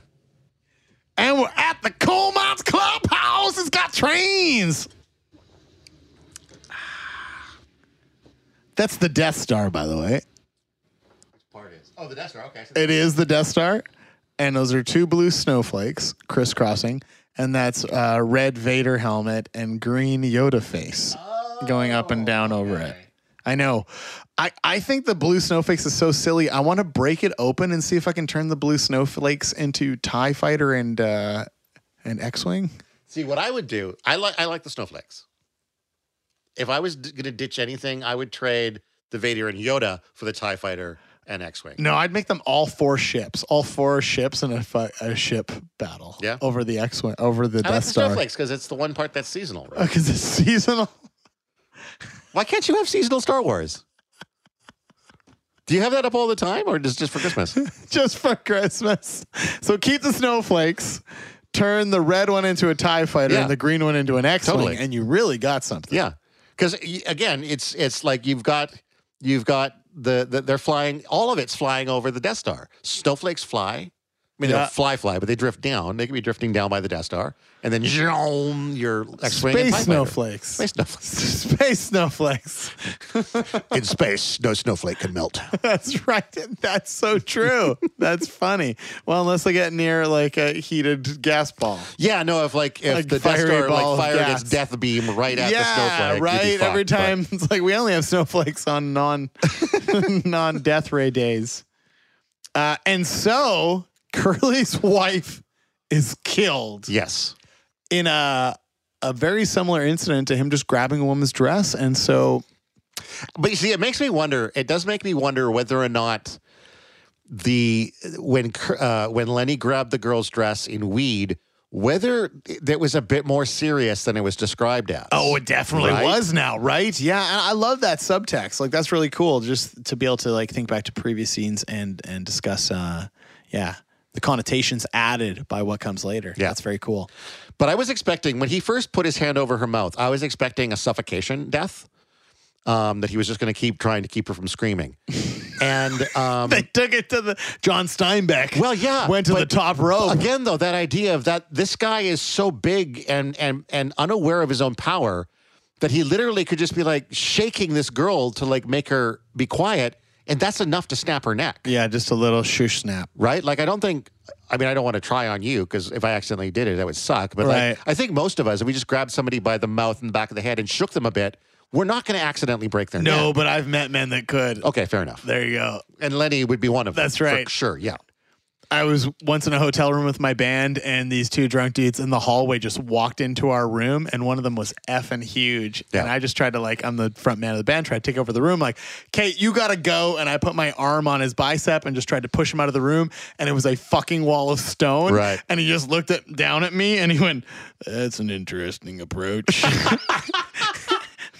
and we're at the Coal Mines Clubhouse. It's got trains. That's the Death Star, by the way. Oh, the Death Star. Okay. It is the Death Star, and those are two blue snowflakes crisscrossing, and that's uh, red Vader helmet and green Yoda face going up and down over it. I know. I, I think the blue snowflakes is so silly. I want to break it open and see if I can turn the blue snowflakes into Tie Fighter and uh, and X Wing. See what I would do. I like I like the snowflakes. If I was d- gonna ditch anything, I would trade the Vader and Yoda for the Tie Fighter and X-wing. No, I'd make them all four ships, all four ships in a, a ship battle. Yeah. over the X Wing, over the I Death like the Star. snowflakes because it's the one part that's seasonal. Right? Uh, because it's seasonal. Why can't you have seasonal Star Wars? Do you have that up all the time, or just just for Christmas? just for Christmas. So keep the snowflakes, turn the red one into a TIE fighter Yeah. and the green one into an X Wing, Totally. and you really got something. yeah, because again, it's it's like you've got you've got the, the they're flying. All of it's flying over the Death Star. Snowflakes fly. I mean, they Yeah. don't fly, fly, but they drift down. They can be drifting down by the Death Star, and then zoom, your X-wing and Space TIE fighter. snowflakes. Space snowflakes. Space snowflakes. In space, no snowflake can melt. That's right. That's so true. That's funny. Well, unless they get near like a heated gas ball. Yeah, no. If like if Like the Death fiery Star ball of like fire gas. its death beam right at the snowflake, you'd be right. fucked, Every but- time it's like we only have snowflakes on non non death ray days, uh, and so Curly's wife is killed yes. in a a very similar incident to him just grabbing a woman's dress, and so But you see, it makes me wonder. It does make me wonder whether or not the when uh, when Lenny grabbed the girl's dress in Weed, whether that was a bit more serious than it was described as. Oh, it definitely Right? was now, right? Yeah, and I love that subtext. Like that's really cool just to be able to like think back to previous scenes and and discuss uh yeah, the connotations added by what comes later. Yeah. That's very cool. But I was expecting when he first put his hand over her mouth, I was expecting a suffocation death. Um, that he was just going to keep trying to keep her from screaming, and um, They took it to the John Steinbeck. Well, yeah, Went to the top rope. again though that idea of that this guy is so big and and and unaware of his own power that he literally could just be like shaking this girl to like make her be quiet and that's enough to snap her neck Yeah, just a little shush snap. right like i don't think i mean i don't want to try on you because if i accidentally did it that would suck but Right. like i think most of us if we just grabbed somebody by the mouth and the back of the head and shook them a bit we're not going to accidentally break their No, neck No, but I've met men that could. okay fair enough There you go. and lenny would be one of them That's for right. sure yeah I was once in a hotel room with my band, and these two drunk dudes in the hallway just walked into our room, and one of them was effing huge. Yeah. And I just tried to like, I'm the front man of the band, tried to take over the room. Like, Kate, you gotta go. And I put my arm on his bicep and just tried to push him out of the room, and it was a fucking wall of stone. Right. And he just looked at, down at me, and he went, "That's an interesting approach."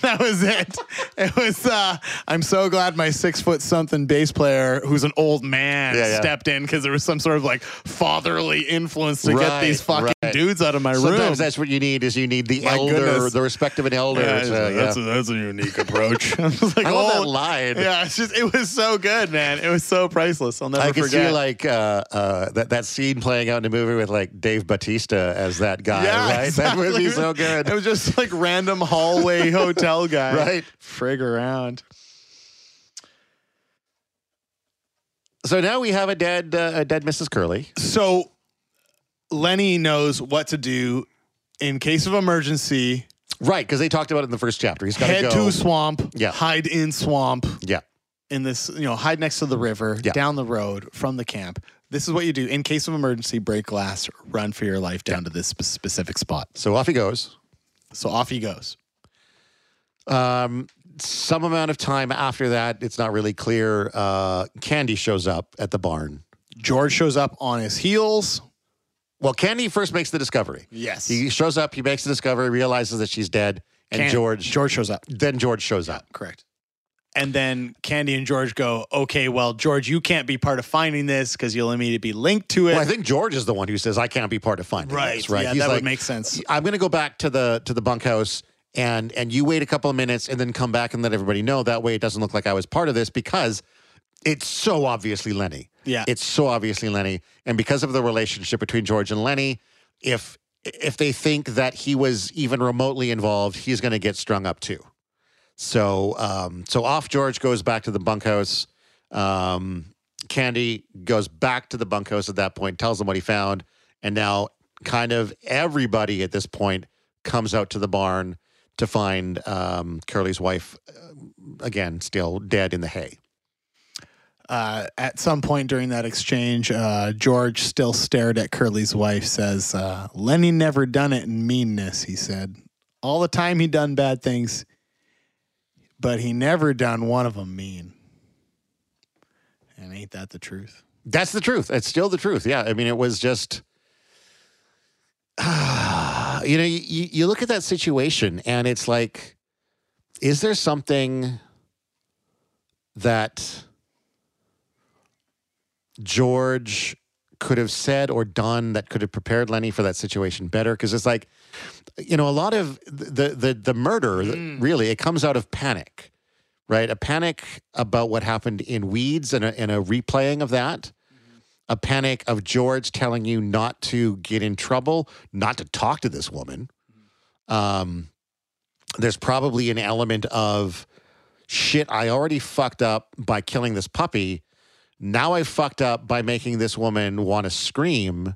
that was it. It was. Uh, I'm so glad my six foot something bass player, who's an old man, Yeah, yeah. stepped in because there was some sort of like fatherly influence to get these fucking right. dudes out of my room. Sometimes that's what you need is you need the My elder, goodness. the respect of an elder. Yeah, that's, a, that's a unique approach. I was like, I love oh, that line. Yeah, it's just it was so good, man. It was so priceless. I'll never forget. I can see like uh, uh, that that scene playing out in a movie with like Dave Batista as that guy, yeah, right? That would be so good. It was just like random hallway hotel guy, Right. Frig around. So now we have a dead uh, a dead Mrs. Curly. So Lenny knows what to do in case of emergency. Right, because they talked about it in the first chapter. He's got to Head go. to swamp. Yeah. Hide in swamp. yeah. in this, you know, hide next to the river, Yeah. down the road from the camp. This is what you do in case of emergency. Break glass, run for your life down to this spe- specific spot. So off he goes. So off he goes. Um, some amount of time after that, it's not really clear. Uh, Candy shows up at the barn. George shows up on his heels. Well, Candy first makes the discovery. Yes. He shows up, he makes the discovery, realizes that she's dead, and Can- George George shows up. then George shows up. Correct. And then Candy and George go, okay, well, George, you can't be part of finding this because you'll immediately be linked to it. Well, I think George is the one who says, "I can't be part of finding right. this." Right? Yeah, He's that like, would make sense. I'm going to go back to the to the bunkhouse and and you wait a couple of minutes and then come back and let everybody know. That way, it doesn't look like I was part of this because it's so obviously Lenny. Yeah. it's so obviously Lenny, and because of the relationship between George and Lenny, if if they think that he was even remotely involved, he's going to get strung up too. So um, so off George goes back to the bunkhouse. Um, Candy goes back to the bunkhouse at that point, tells them what he found, and now kind of everybody at this point comes out to the barn to find um, Curly's wife uh, again, still dead in the hay. Uh, at some point during that exchange, uh, George still stared at Curly's wife, says, uh, Lenny never done it in meanness, he said. All the time he done bad things, but he never done one of them mean. And ain't that the truth? That's the truth. It's still the truth. Yeah. I mean, it was just, you know, you, you look at that situation and it's like, is there something that George could have said or done that could have prepared Lenny for that situation better? Because it's like, you know, a lot of the the the murder mm. really it comes out of panic, right? A panic about what happened in Weeds and a, and a replaying of that. A panic of George telling you not to get in trouble, not to talk to this woman. Um, there's probably an element of shit. I already fucked up by killing this puppy. Now I fucked up by making this woman want to scream.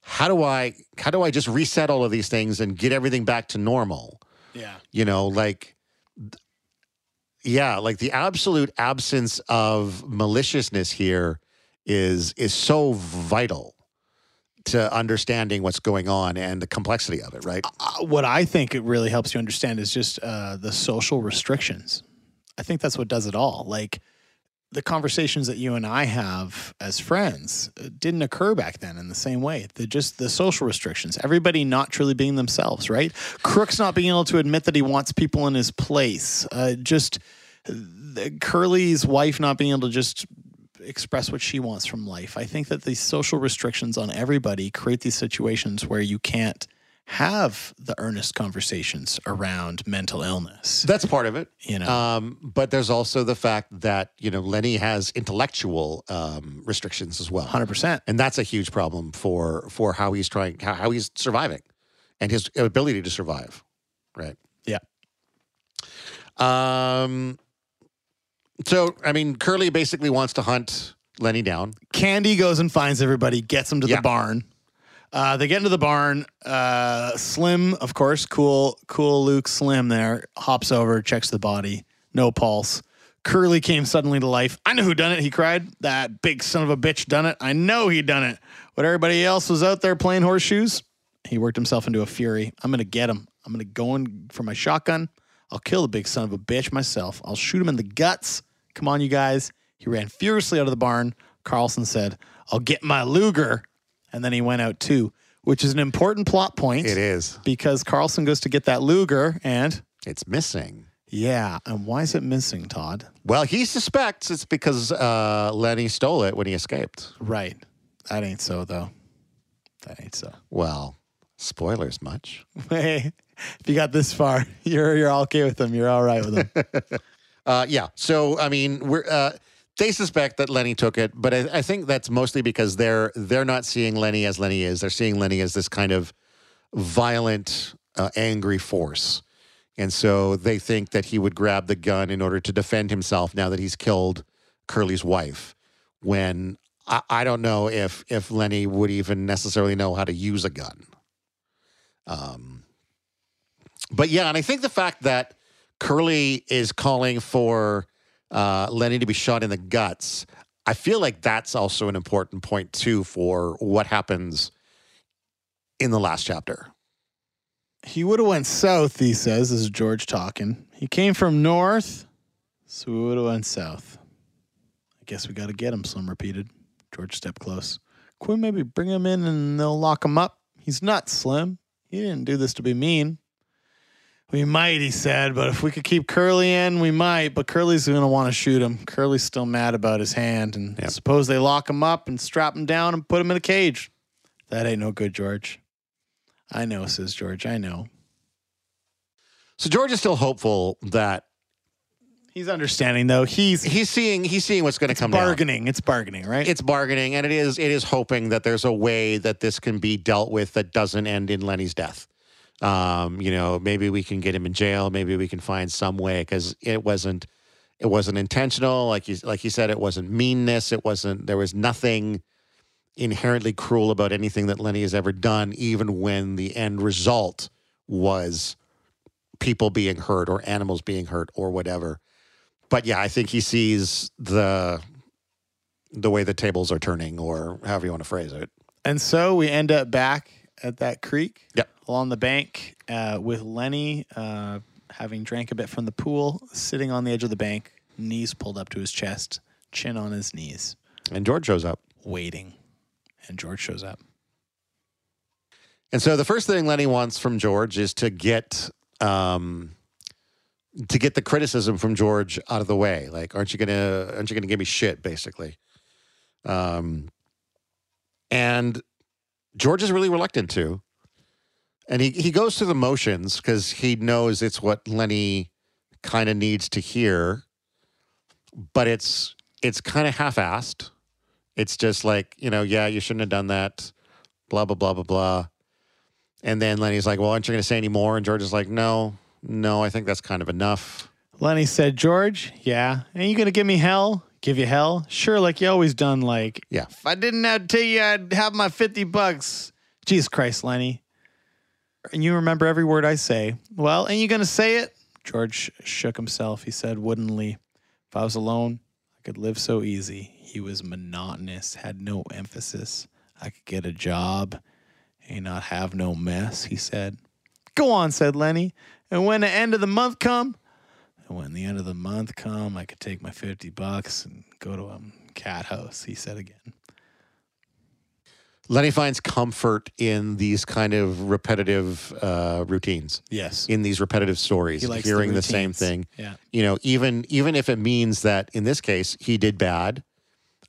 How do I? How do I just reset all of these things and get everything back to normal? Yeah. you know like yeah like the absolute absence of maliciousness here is is so vital to understanding what's going on and the complexity of it right Uh, what I think it really helps you understand is just uh, the social restrictions. I think that's what does it all. Like the conversations that you and I have as friends uh, didn't occur back then in the same way. The just the social restrictions. Everybody not truly being themselves, right? Crooks not being able to admit that he wants people in his place. Uh, just uh, Curly's wife not being able to just express what she wants from life. I think that these social restrictions on everybody create these situations where you can't have the earnest conversations around mental illness. that's part of it You know, um, but there's also the fact that you know lenny has intellectual um, restrictions as well hundred percent. and that's a huge problem for for how he's trying how, how he's surviving and his ability to survive right Yeah. um so i mean curly basically wants to hunt lenny down Candy goes and finds everybody, gets them to Yeah. the barn. Uh, they get into the barn. Uh, Slim, of course, cool, cool Luke Slim there hops over, checks the body, no pulse. Curly came suddenly to life. I know who done it. He cried. That big son of a bitch done it. I know he done it. When everybody else was out there playing horseshoes, he worked himself into a fury. I'm gonna get him. I'm gonna go in for my shotgun. I'll kill the big son of a bitch myself. I'll shoot him in the guts. Come on, you guys. He ran furiously out of the barn. Carlson said, I'll get my Luger. And then he went out too, which is an important plot point it is because Carlson goes to get that Luger and it's missing Yeah. And why is it missing, Todd? Well, he suspects it's because uh, Lenny stole it when he escaped. Right. That ain't so, though. That ain't so. Well, spoilers much. Hey, if you got this far, you're you're all okay with them. You're all right with them. Uh, yeah. So I mean, we're uh, they suspect that Lenny took it, but I, I think that's mostly because they're they're not seeing Lenny as Lenny is. They're seeing Lenny as this kind of violent, uh, angry force, and so they think that he would grab the gun in order to defend himself now that he's killed Curly's wife. When I, I don't know if if Lenny would even necessarily know how to use a gun. Um, but yeah, and I think the fact that Curly is calling for uh, Lenny to be shot in the guts. I feel like that's also an important point too for what happens in the last chapter. he would have went south, he says, this is George talking. He came from north, so we would have went south. I guess we got to get him, Slim repeated. George stepped close. We maybe bring him in and they'll lock him up? He's nuts, Slim. He didn't do this to be mean. We might, he said, but if we could keep Curly in, we might. But Curly's going to want to shoot him. Curly's still mad about his hand. And Yep. suppose they lock him up and strap him down and put him in a cage. That ain't no good, George. I know, says George. I know. So George is still hopeful that He's understanding though. He's he's seeing he's seeing what's going to come down. bargaining. It's bargaining, right? It's bargaining, and it is it is hoping that there's a way that this can be dealt with that doesn't end in Lenny's death. Um, you know, maybe we can get him in jail. Maybe we can find some way because it wasn't it wasn't intentional. Like you like you said, it wasn't meanness. It wasn't. There was nothing inherently cruel about anything that Lenny has ever done, even when the end result was people being hurt or animals being hurt or whatever. But yeah, I think he sees the the way the tables are turning, or however you want to phrase it. and so we end up back at that creek Yep. Along the bank uh, with Lenny uh, having drank a bit from the pool, sitting on the edge of the bank, knees pulled up to his chest, chin on his knees, And George shows up. waiting. And George shows up. And so the first thing Lenny wants from George is to get um, to get the criticism from George out of the way. Like, aren't you gonna aren't you gonna give me shit, basically? Um, and George is really reluctant to. And he, he goes through the motions because he knows it's what Lenny kind of needs to hear, but it's it's kind of half-assed. It's just like, you know, yeah, you shouldn't have done that, blah, blah, blah, blah, blah. And then Lenny's like, well, aren't you going to say any more? And George is like, no, no, I think that's kind of enough. Lenny said, George, yeah, ain't you going to give me hell? Give you hell? Sure, like you always done. Like, Yeah. if I didn't have to tell you, I'd have my 50 bucks. Jesus Christ, Lenny. And you remember every word I say. Well, ain't you going to say it? George shook himself. He said woodenly, If I was alone, I could live so easy. He was monotonous, had no emphasis. I could get a job and not have no mess, he said. Go on, said Lenny. And when the end of the month come, and when the end of the month come, I could take my 50 bucks and go to a cat house, he said again. Lenny finds comfort in these kind of repetitive uh, routines, Yes. in these repetitive stories, He likes hearing the, the, same thing. Yeah. You know, even even if it means that in this case he did bad,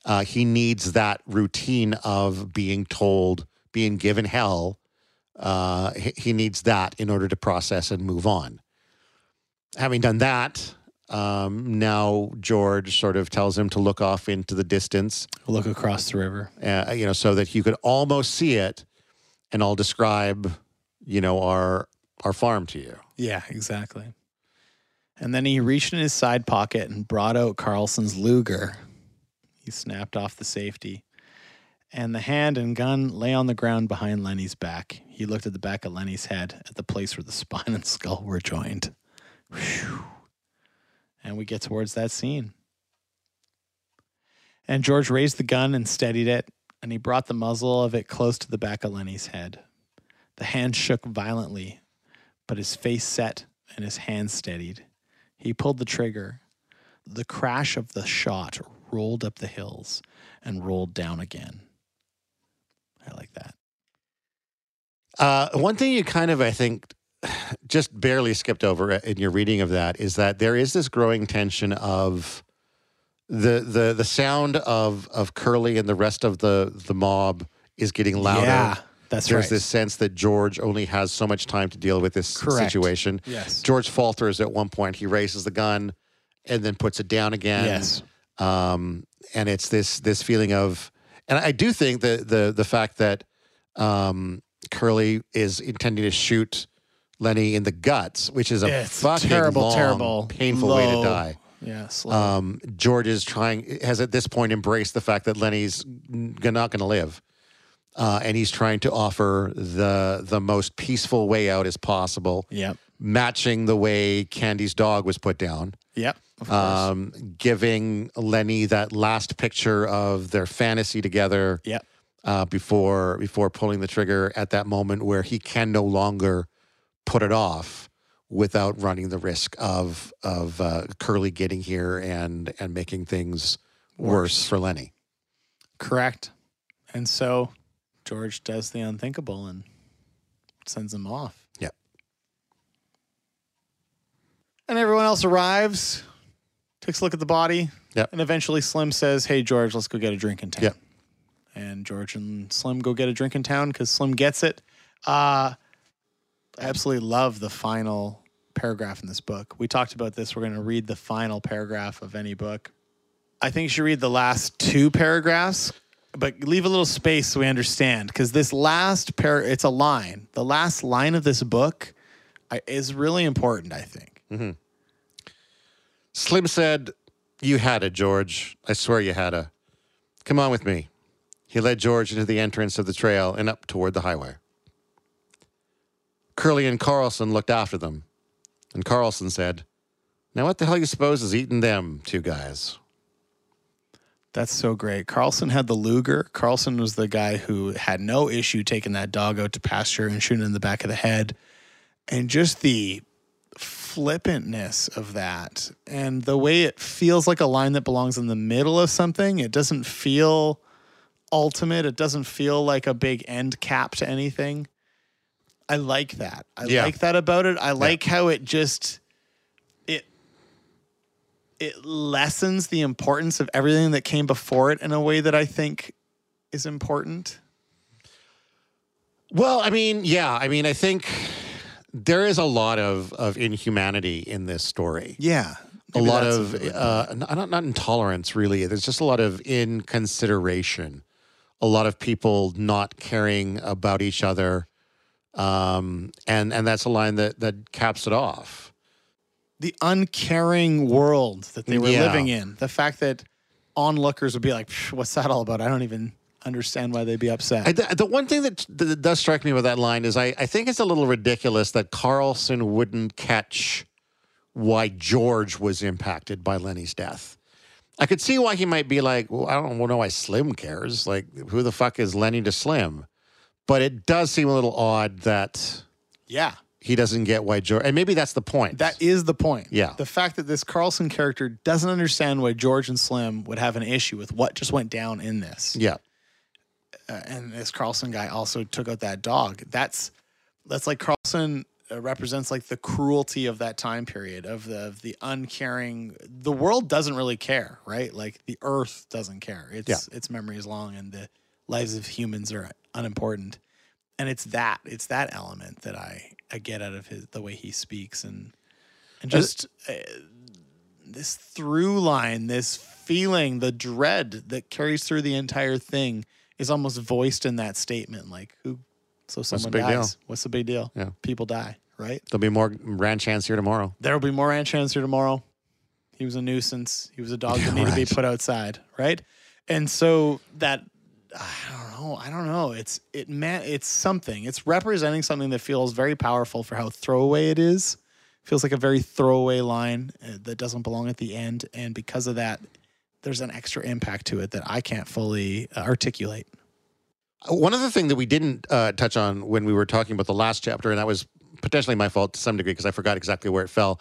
uh, he needs that routine of being told, being given hell. Uh, he, he needs that in order to process and move on. Having done that, um, now George sort of tells him to look off into the distance Look across the river. uh, you know, so that you could almost see it, and I'll describe, you know, our our farm to you. Yeah, exactly. And then he reached in his side pocket and brought out Carlson's Luger. He snapped off the safety. And the hand and gun lay on the ground behind Lenny's back. He looked at the back of Lenny's head, at the place where the spine and skull were joined. Whew. And we get towards that scene. And George raised the gun and steadied it, and he brought the muzzle of it close to the back of Lenny's head. The hand shook violently, but his face set and his hand steadied. He pulled the trigger. The crash of the shot rolled up the hills and rolled down again. I like that. Uh, one thing you kind of, I think, just barely skipped over in your reading of that is that there is this growing tension of the the the sound of of Curly and the rest of the the mob is getting louder. Yeah, that's right. There's right. this sense that George only has so much time to deal with this Correct. situation. Yes. George falters at one point. He raises the gun and then puts it down again. Yes. Um, and it's this this feeling of, and I do think that the the fact that um, Curly is intending to shoot Lenny in the guts, which is a It's fucking terrible, long, terrible, painful way to low. die. Yeah, slow. Um, George is trying has at this point embraced the fact that Lenny's n- not going to live, uh, and he's trying to offer the the most peaceful way out as possible, yep. matching the way Candy's dog was put down Yep. Of course. um, giving Lenny that last picture of their fantasy together yep. uh, before before pulling the trigger at that moment where he can no longer put it off without running the risk of of uh, Curly getting here and and making things worse, for Lenny. Correct. And so George does the unthinkable and sends him off. Yep. And everyone else arrives, takes a look at the body, Yep. and eventually Slim says, Hey, George, let's go get a drink in town. Yep. And George and Slim go get a drink in town because Slim gets it. Uh, absolutely love the final paragraph in this book. We talked about this. We're going to read the final paragraph of any book. I think you should read the last two paragraphs, but leave a little space so we understand because this last par it's a line. The last line of this book is really important, I think. Mm-hmm. Slim said, "You had it, George. I swear you had a. Come on with me." He led George into the entrance of the trail and up toward the highway. Curly and Carlson looked after them, and Carlson said, "Now what the hell you suppose is eating them two guys?" That's so great. Carlson had the Luger. Carlson was the guy who had no issue taking that dog out to pasture and shooting in the back of the head. And just the flippantness of that and the way it feels like a line that belongs in the middle of something. It doesn't feel ultimate. It doesn't feel like a big end cap to anything. I like that. I Yeah. like that about it. I like how it just it it lessens the importance of everything that came before it in a way that I think is important. Well, I mean, yeah, I mean, I think there is a lot of of inhumanity in this story. Yeah. a lot of uh, not not intolerance really. There's just a lot of inconsideration, a lot of people not caring about each other, um, and and that's a line that that caps it off. the uncaring world that they were Yeah. living in. The fact that onlookers would be like, "What's that all about?" I don't even understand why they'd be upset. I, the, the one thing that, that does strike me with that line is I, I think it's a little ridiculous that Carlson wouldn't catch why George was impacted by Lenny's death. I could see why he might be like, well, I don't know why Slim cares. Like, who the fuck is Lenny to Slim? But it does seem a little odd that yeah. he doesn't get why George, and maybe that's the point. That is the point. Yeah. The fact that this Carlson character doesn't understand why George and Slim would have an issue with what just went down in this. yeah, uh, and this Carlson guy also took out that dog. That's that's like Carlson uh, represents like the cruelty of that time period of the of the uncaring. The world doesn't really care, right? Like the Earth doesn't care. Its Yeah. its memory is long, and the lives of humans are unimportant. And it's that it's that element that I I get out of his the way he speaks and and just uh, this through line, this feeling, the dread that carries through the entire thing is almost voiced in that statement. Like, who? So someone deal? dies. What's the big deal? Yeah. People die, right? there'll be more ranch hands here tomorrow. There will be more ranch hands here tomorrow. He was a nuisance. He was a dog that needed to be put outside, right? And so that I don't know. I don't know. It's it man. It's something. It's representing something that feels very powerful for how throwaway it is. Feels like a very throwaway line uh, that doesn't belong at the end, and because of that, there's an extra impact to it that I can't fully uh, articulate. One other thing that we didn't uh, touch on when we were talking about the last chapter, and that was potentially my fault to some degree because I forgot exactly where it fell,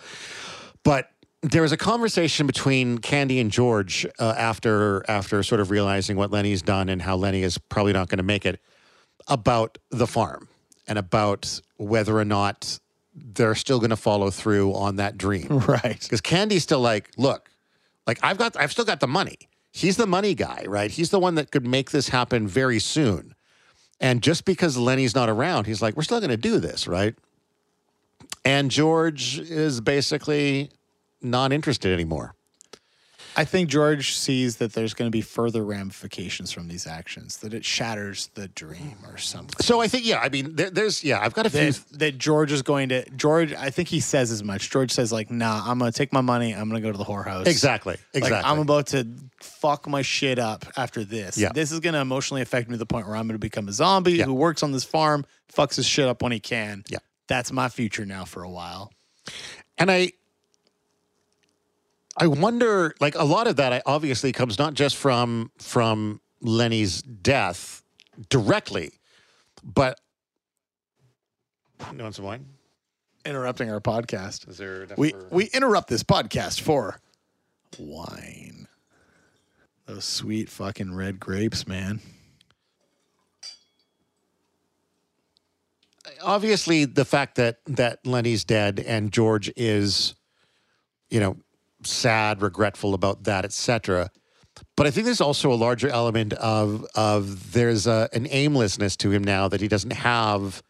but there was a conversation between Candy and George uh, after after sort of realizing what Lenny's done and how Lenny is probably not going to make it about the farm and about whether or not they're still going to follow through on that dream. Right. Because Candy's still like, look, like I've got, I've still got the money. He's the money guy, right? He's the one that could make this happen very soon. And just because Lenny's not around, he's like, we're still going to do this, right? And George is basically not interested anymore. I think George sees that there's going to be further ramifications from these actions, that it shatters the dream or something. So I think, yeah, I mean, there, there's, yeah, I've got a few. That, that George is going to George. I think he says as much. George says like, "Nah, I'm gonna take my money. I'm gonna go to the whorehouse. Exactly. Exactly. Like I'm about to fuck my shit up after this. Yeah. This is gonna emotionally affect me to the point where I'm gonna become a zombie Yeah. who works on this farm, fucks his shit up when he can. Yeah. That's my future now for a while. And I I wonder like a lot of that I obviously comes not just from from Lenny's death directly, but you want some wine? Interrupting our podcast. Is there We for- we interrupt this podcast for wine. Those sweet fucking red grapes, man. obviously the fact that that Lenny's dead and George is, you know, sad, regretful about that, etc. But I think there's also a larger element of of there's a, an aimlessness to him now that he doesn't have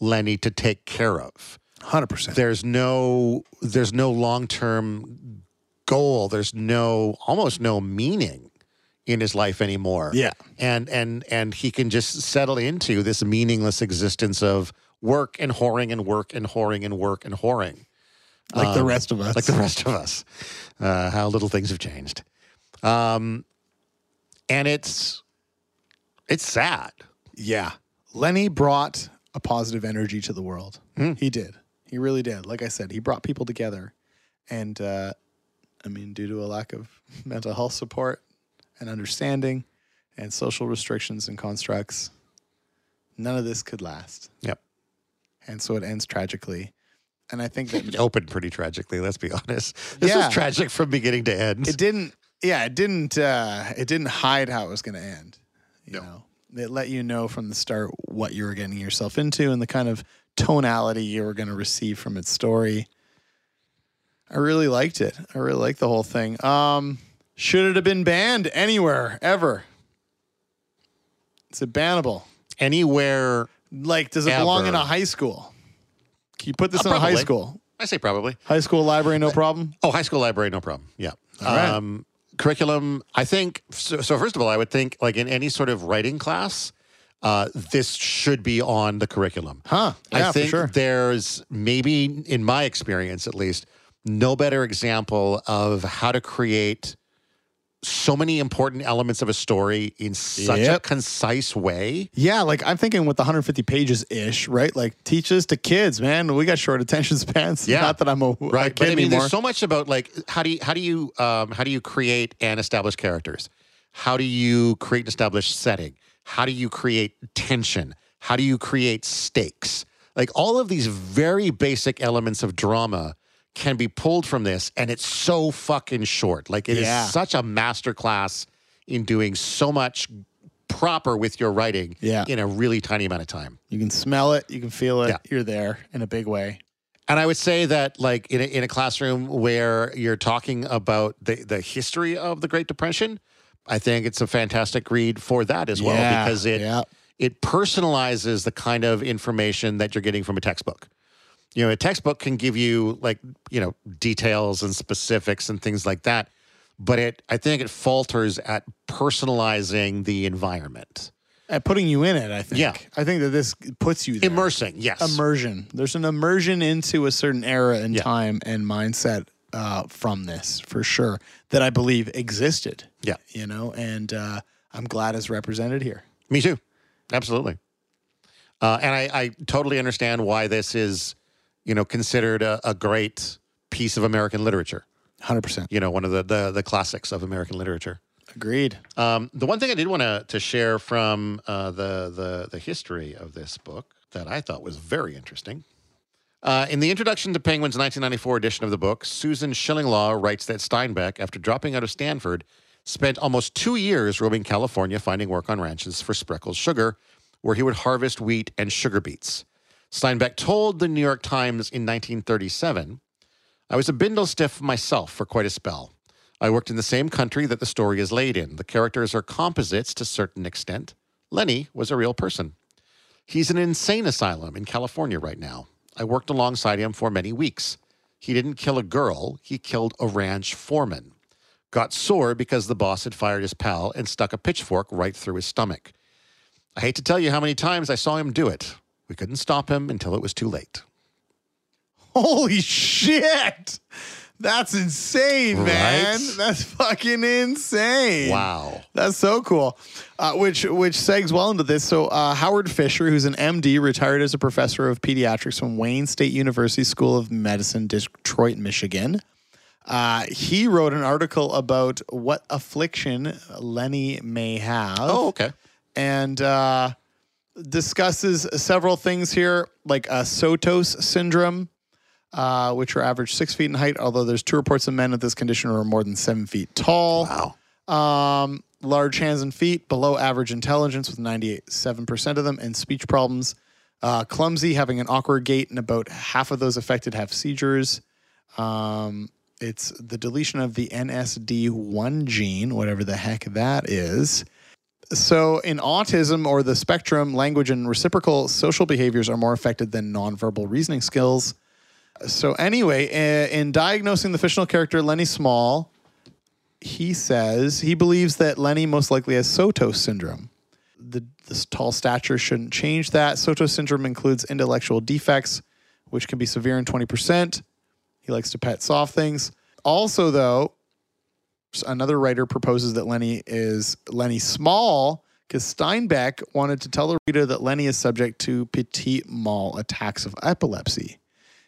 Lenny to take care of. Hundred percent. There's no there's no long term goal. There's no almost no meaning in his life anymore Yeah. and and and he can just settle into this meaningless existence of work and whoring and work and whoring and work and whoring Like the rest of us. Um, like the rest of us uh, how little things have changed um and it's it's sad Yeah. Lenny brought a positive energy to the world. He did. He really did. Like I said, he brought people together. And uh, I mean, due to a lack of mental health support and understanding and social restrictions and constructs, none of this could last. yep And so it ends tragically. And I think that it opened pretty tragically let's be honest. This Yeah. was tragic from beginning to end. It didn't yeah it didn't uh it didn't hide how it was going to end you No. know? It let you know from the start what you were getting yourself into and the kind of tonality you were going to receive from its story. I really liked it. I really liked the whole thing. Um should it have been banned anywhere ever? Is it bannable. Anywhere like does it belong in a high school you put this Uh, in a high school i say probably high school library no problem Oh, high school library, no problem. Yeah. right. Um, curriculum, I think. So, so, first of all, I would think like in any sort of writing class, uh, this should be on the curriculum. huh yeah I think sure there's maybe, in my experience at least, no better example of how to create so many important elements of a story in such a concise way. Yeah, like I'm thinking with the 150 pages ish, right? Like teach this to kids, man. We got short attention spans. Yeah. not that I'm a right right, but kid i mean anymore. there's so much about like how do you how do you um, how do you create and establish characters how do you create and establish setting how do you create tension how do you create stakes like all of these very basic elements of drama can be pulled from this and it's so fucking short like it is Yeah. such a masterclass in doing so much proper with your writing Yeah. in a really tiny amount of time you can smell it, you can feel it. Yeah. You're there in a big way. And I would say that, like in a, in a classroom where you're talking about the, the history of the Great Depression, I think it's a fantastic read for that as well Yeah, because it yeah. it personalizes the kind of information that you're getting from a textbook. You know, a textbook can give you like you know details and specifics and things like that, but it I think it falters at personalizing the environment, And putting you in it, I think. Yeah. I think that this puts you there. immersing. Yes, Immersion. There's an immersion into a certain era and Yeah. time and mindset uh, from this for sure that I believe existed. Yeah. You know, and uh, I'm glad it's represented here. Me too. Absolutely. Uh, and I, I totally understand why this is, you know, considered a, a great piece of American literature. 100%. You know, one of the the, the classics of American literature. Agreed. Um, the one thing I did want to to share from uh, the the the history of this book that I thought was very interesting. Uh, in the introduction to Penguin's 1994 edition of the book, Susan Shillinglaw writes that Steinbeck, after dropping out of Stanford, spent almost two years roaming California finding work on ranches for Spreckels Sugar, where he would harvest wheat and sugar beets. Steinbeck told the New York Times in 1937 I was a bindle stiff myself for quite a spell. I worked in the same country that the story is laid in. The characters are composites to a certain extent. Lenny was a real person. He's in an insane asylum in California right now. I worked alongside him for many weeks. He didn't kill a girl, he killed a ranch foreman. Got sore because the boss had fired his pal and stuck a pitchfork right through his stomach. I hate to tell you how many times I saw him do it. We couldn't stop him until it was too late. Holy shit! That's insane, man. Right? That's fucking insane. Wow. That's so cool. Uh, which which segs well into this. So uh, Howard Fisher, who's an MD, retired as a professor of pediatrics from Wayne State University School of Medicine, Detroit, Michigan. Uh, he wrote an article about what affliction Lenny may have. Oh, okay. and uh, discusses several things here, like uh, Sotos syndrome, uh, which are average six feet in height, although there's two reports of men with this condition who are more than seven feet tall. Wow. Um, large hands and feet, below average intelligence with 98.7% of them, and speech problems. Uh, clumsy, having an awkward gait, and about half of those affected have seizures. Um, it's the deletion of the NSD1 gene, whatever the heck that is. So, in autism or the spectrum, language and reciprocal social behaviors are more affected than nonverbal reasoning skills. So, anyway, uh, in diagnosing the fictional character Lennie Small, he says he believes that Lennie most likely has Sotos syndrome. The this tall stature shouldn't change that. Sotos syndrome includes intellectual defects, which can be severe in 20%. He likes to pet soft things. Also, though, another writer proposes that Lennie is Lennie Small because Steinbeck wanted to tell the reader that Lennie is subject to petit mal attacks of epilepsy.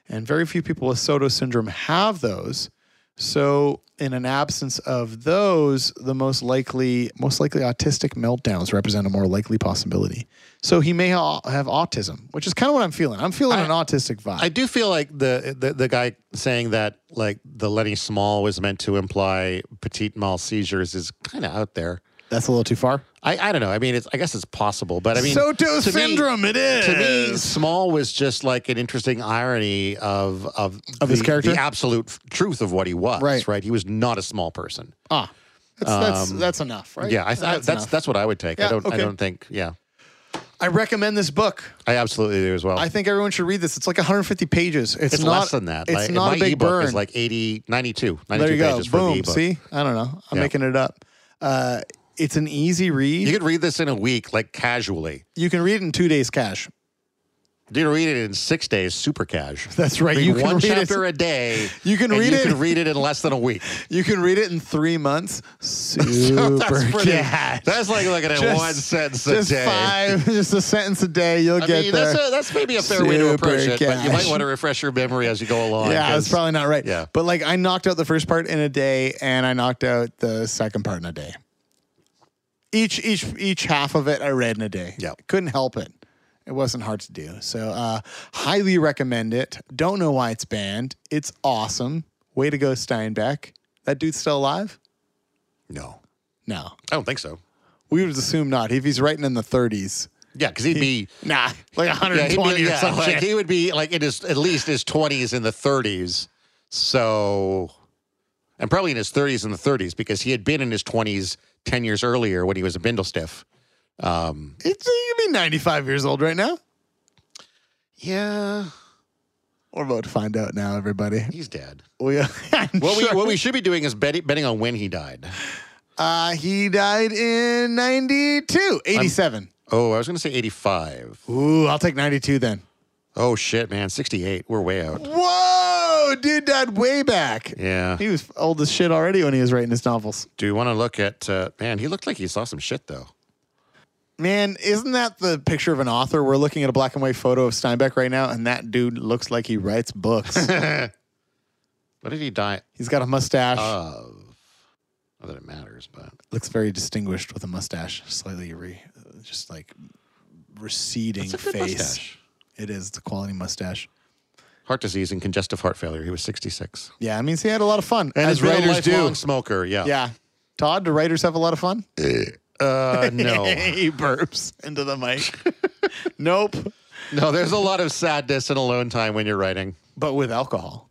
And very few people with Soto syndrome have those. So, in an absence of those, the most likely, most likely autistic meltdowns represent a more likely possibility. So he may ha- have autism, which is kind of what I'm feeling. I'm feeling I- an autistic vibe. I do feel like the, the the guy saying that like the Lennie Small was meant to imply petit mal seizures is kind of out there. That's a little too far. I, I don't know. I mean, it's I guess it's possible, but I mean, Soto to me- syndrome, it is. to me, Small was just like an interesting irony of of, Of his character? the absolute f- truth of what he was. Right. right. He was not a small person. Ah, that's, that's, that's enough, right? Um, Yeah, I, th- that's that's, enough. what I would take. Yeah, I don't I don't think. Yeah, I recommend this book. I absolutely do as well. I think everyone should read this. It's like 150 pages. It's, it's not less than that. It's like, not my a big ebook burn. is like 80, 92, 92 there you go. pages for the Boom. ebook. See, I don't know. I'm Yeah. making it up. Uh, it's an easy read. You could read this in a week, like casually. you can read it in two days cash. You can read it in six days, super cash. That's right. Read You can one read it- chapter a day. You can read you it- can read it in less than a week. You can read it in three months. Super that's pretty. cash. That's like looking at Just- one sentence a just day. five, just a sentence a day. You'll I get mean, there. that's, a, that's maybe a fair way to approach Super it, but you might want to refresh your memory as you go along. yeah, that's probably not right. Yeah. But like I knocked out the first part in a day and I knocked out the second part in a day. Each each each half of it I read in a day. Yeah. Couldn't help it. It wasn't hard to do. So uh highly recommend it. Don't know why it's banned. It's awesome. Way to go, Steinbeck. That dude's still alive? no, No. I don't think so. We would assume not. If he's writing in the 30s. Yeah, because he'd be. Nah, like Yeah, 120 be, or yeah, something. like he would be like in his at least his twenties in the thirties. So, and probably in his thirties in the thirties because he had been in his twenties ten years earlier when he was a bindle stiff. Um, It's you be 95 years old right now. yeah, We're about to find out now, everybody. he's dead. We, I'm What we what we should be doing is betting, betting on when he died. uh, he died in 92, 87. Oh, I was going to say eighty five. Ooh, I'll take 92 then. Oh shit, man, sixty eight. We're way out. Whoa, dude died way back. Yeah. He was old as shit already when he was writing his novels. Do you want to look at? Uh, man, he looked like he saw some shit though. Man, isn't that the picture of an author? We're looking at a black and white photo of Steinbeck right now, and that dude looks like he writes books. What did he die He's got a mustache. of? Not that it matters, but looks very distinguished with a mustache, slightly re, just like receding it's a good face. mustache. It is. the quality mustache. Heart disease and congestive heart failure. He was 66. Yeah, I mean, he had a lot of fun, And as a writers do. smoker. Yeah. Yeah. Todd, do writers have a lot of fun? Uh, no. he burps into the mic. nope. No, there's a lot of sadness and alone time when you're writing. but with alcohol.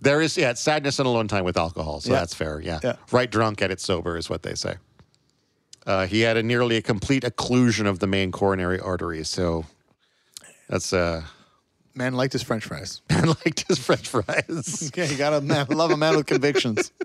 There is, yeah, it's sadness and alone time with alcohol. So Yeah. that's fair. Yeah. Yeah. Write drunk, edit sober is what they say. Uh, he had a nearly a complete occlusion of the main coronary artery. So that's, uh, Man liked his French fries. man liked his french fries. Okay, you gotta man, love a man with convictions.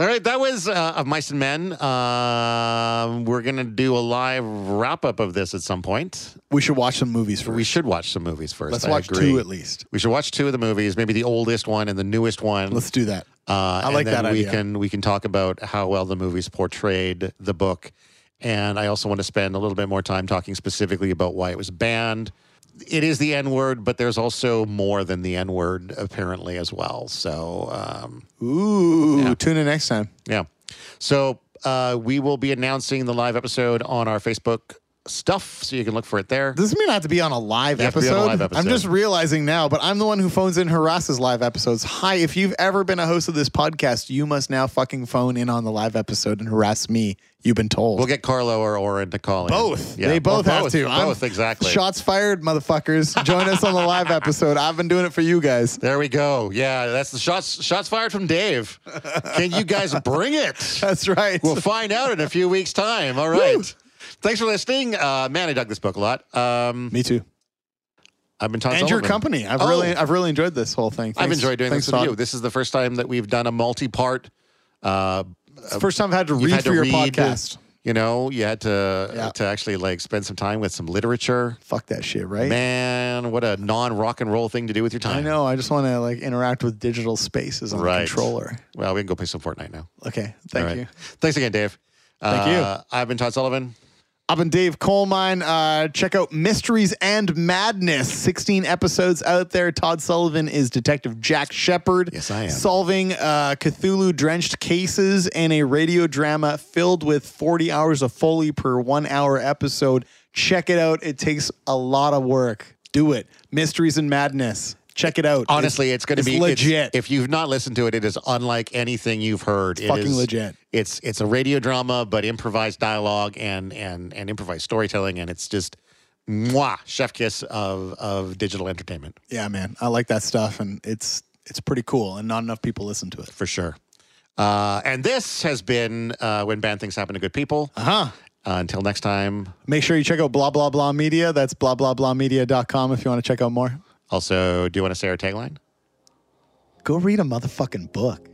All right. That was uh, of Mice and Men. Uh, we're going to do a live wrap up of this at some point. We should watch some movies first. We should watch some movies 1st Let's I watch agree. two at least. We should watch two of the movies, maybe the oldest one and the newest one. Let's do that. Uh, I like that we idea. can we can talk about how well the movies portrayed the book, and I also want to spend a little bit more time talking specifically about why it was banned. It is the N word, but there's also more than the N word apparently as well. So um, Ooh, Yeah. tune in next time. yeah, so uh, we will be announcing the live episode on our Facebook stuff, so you can look for it there. Does this mean I have to be on a live You have to be episode? on a live I'm just realizing now, but I'm the one who phones in harasses live episodes. Hi, if you've ever been a host of this podcast, you must now fucking phone in on the live episode and harass me. You've been told. We'll get Carlo or Oren to call in. both. Yeah, They or both have to. Both, I'm- exactly. Shots fired, motherfuckers. Join us on the live episode. I've been doing it for you guys. There we go. Yeah, that's the shots shots fired from Dave. Can you guys bring it? That's right. We'll find out in a few weeks' time. All right. Thanks for listening. Uh, man, I dug this book a lot. Um, me too. I've been Todd And your Sullivan. company. I've Oh. really, I've really enjoyed this whole thing. I've enjoyed doing thanks, this with Todd. you. This is the first time that we've done a multi-part. Uh, first time I've had to read had for to your read. podcast. You know, you had to Yeah. to actually like spend some time with some literature. Fuck that shit, right? Man, what a non-rock and roll thing to do with your time. I know. I just want to like interact with digital spaces on Right. the controller. Well, we can go play some Fortnite now. Okay. Thank right. you. Thanks again, Dave. Thank you. Uh, I've been Todd Sullivan. I've been Dave Colemine. Uh, check out Mysteries and Madness. 16 episodes out there. Todd Sullivan is Detective Jack Shepard. Yes, I am. Solving uh, Cthulhu drenched cases in a radio drama filled with 40 hours of Foley per one hour episode. Check it out. It takes a lot of work. Do it. Mysteries and Madness. Check it out. Honestly, it's, going to be legit. if you've not listened to it, it is unlike anything you've heard. It's fucking legit. It's it's a radio drama, but improvised dialogue and and and improvised storytelling, and it's just mwah, chef kiss of of digital entertainment yeah, man. I like that stuff, and it's it's pretty cool, and not enough people listen to it. for sure. Uh, and this has been uh, when bad things happen to good people. Uh huh. Uh, until next time. Make sure you check out blah blah blah media. That's blah blah blah media.com if you want to check out more. Also, do you want to say our tagline? Go read a motherfucking book.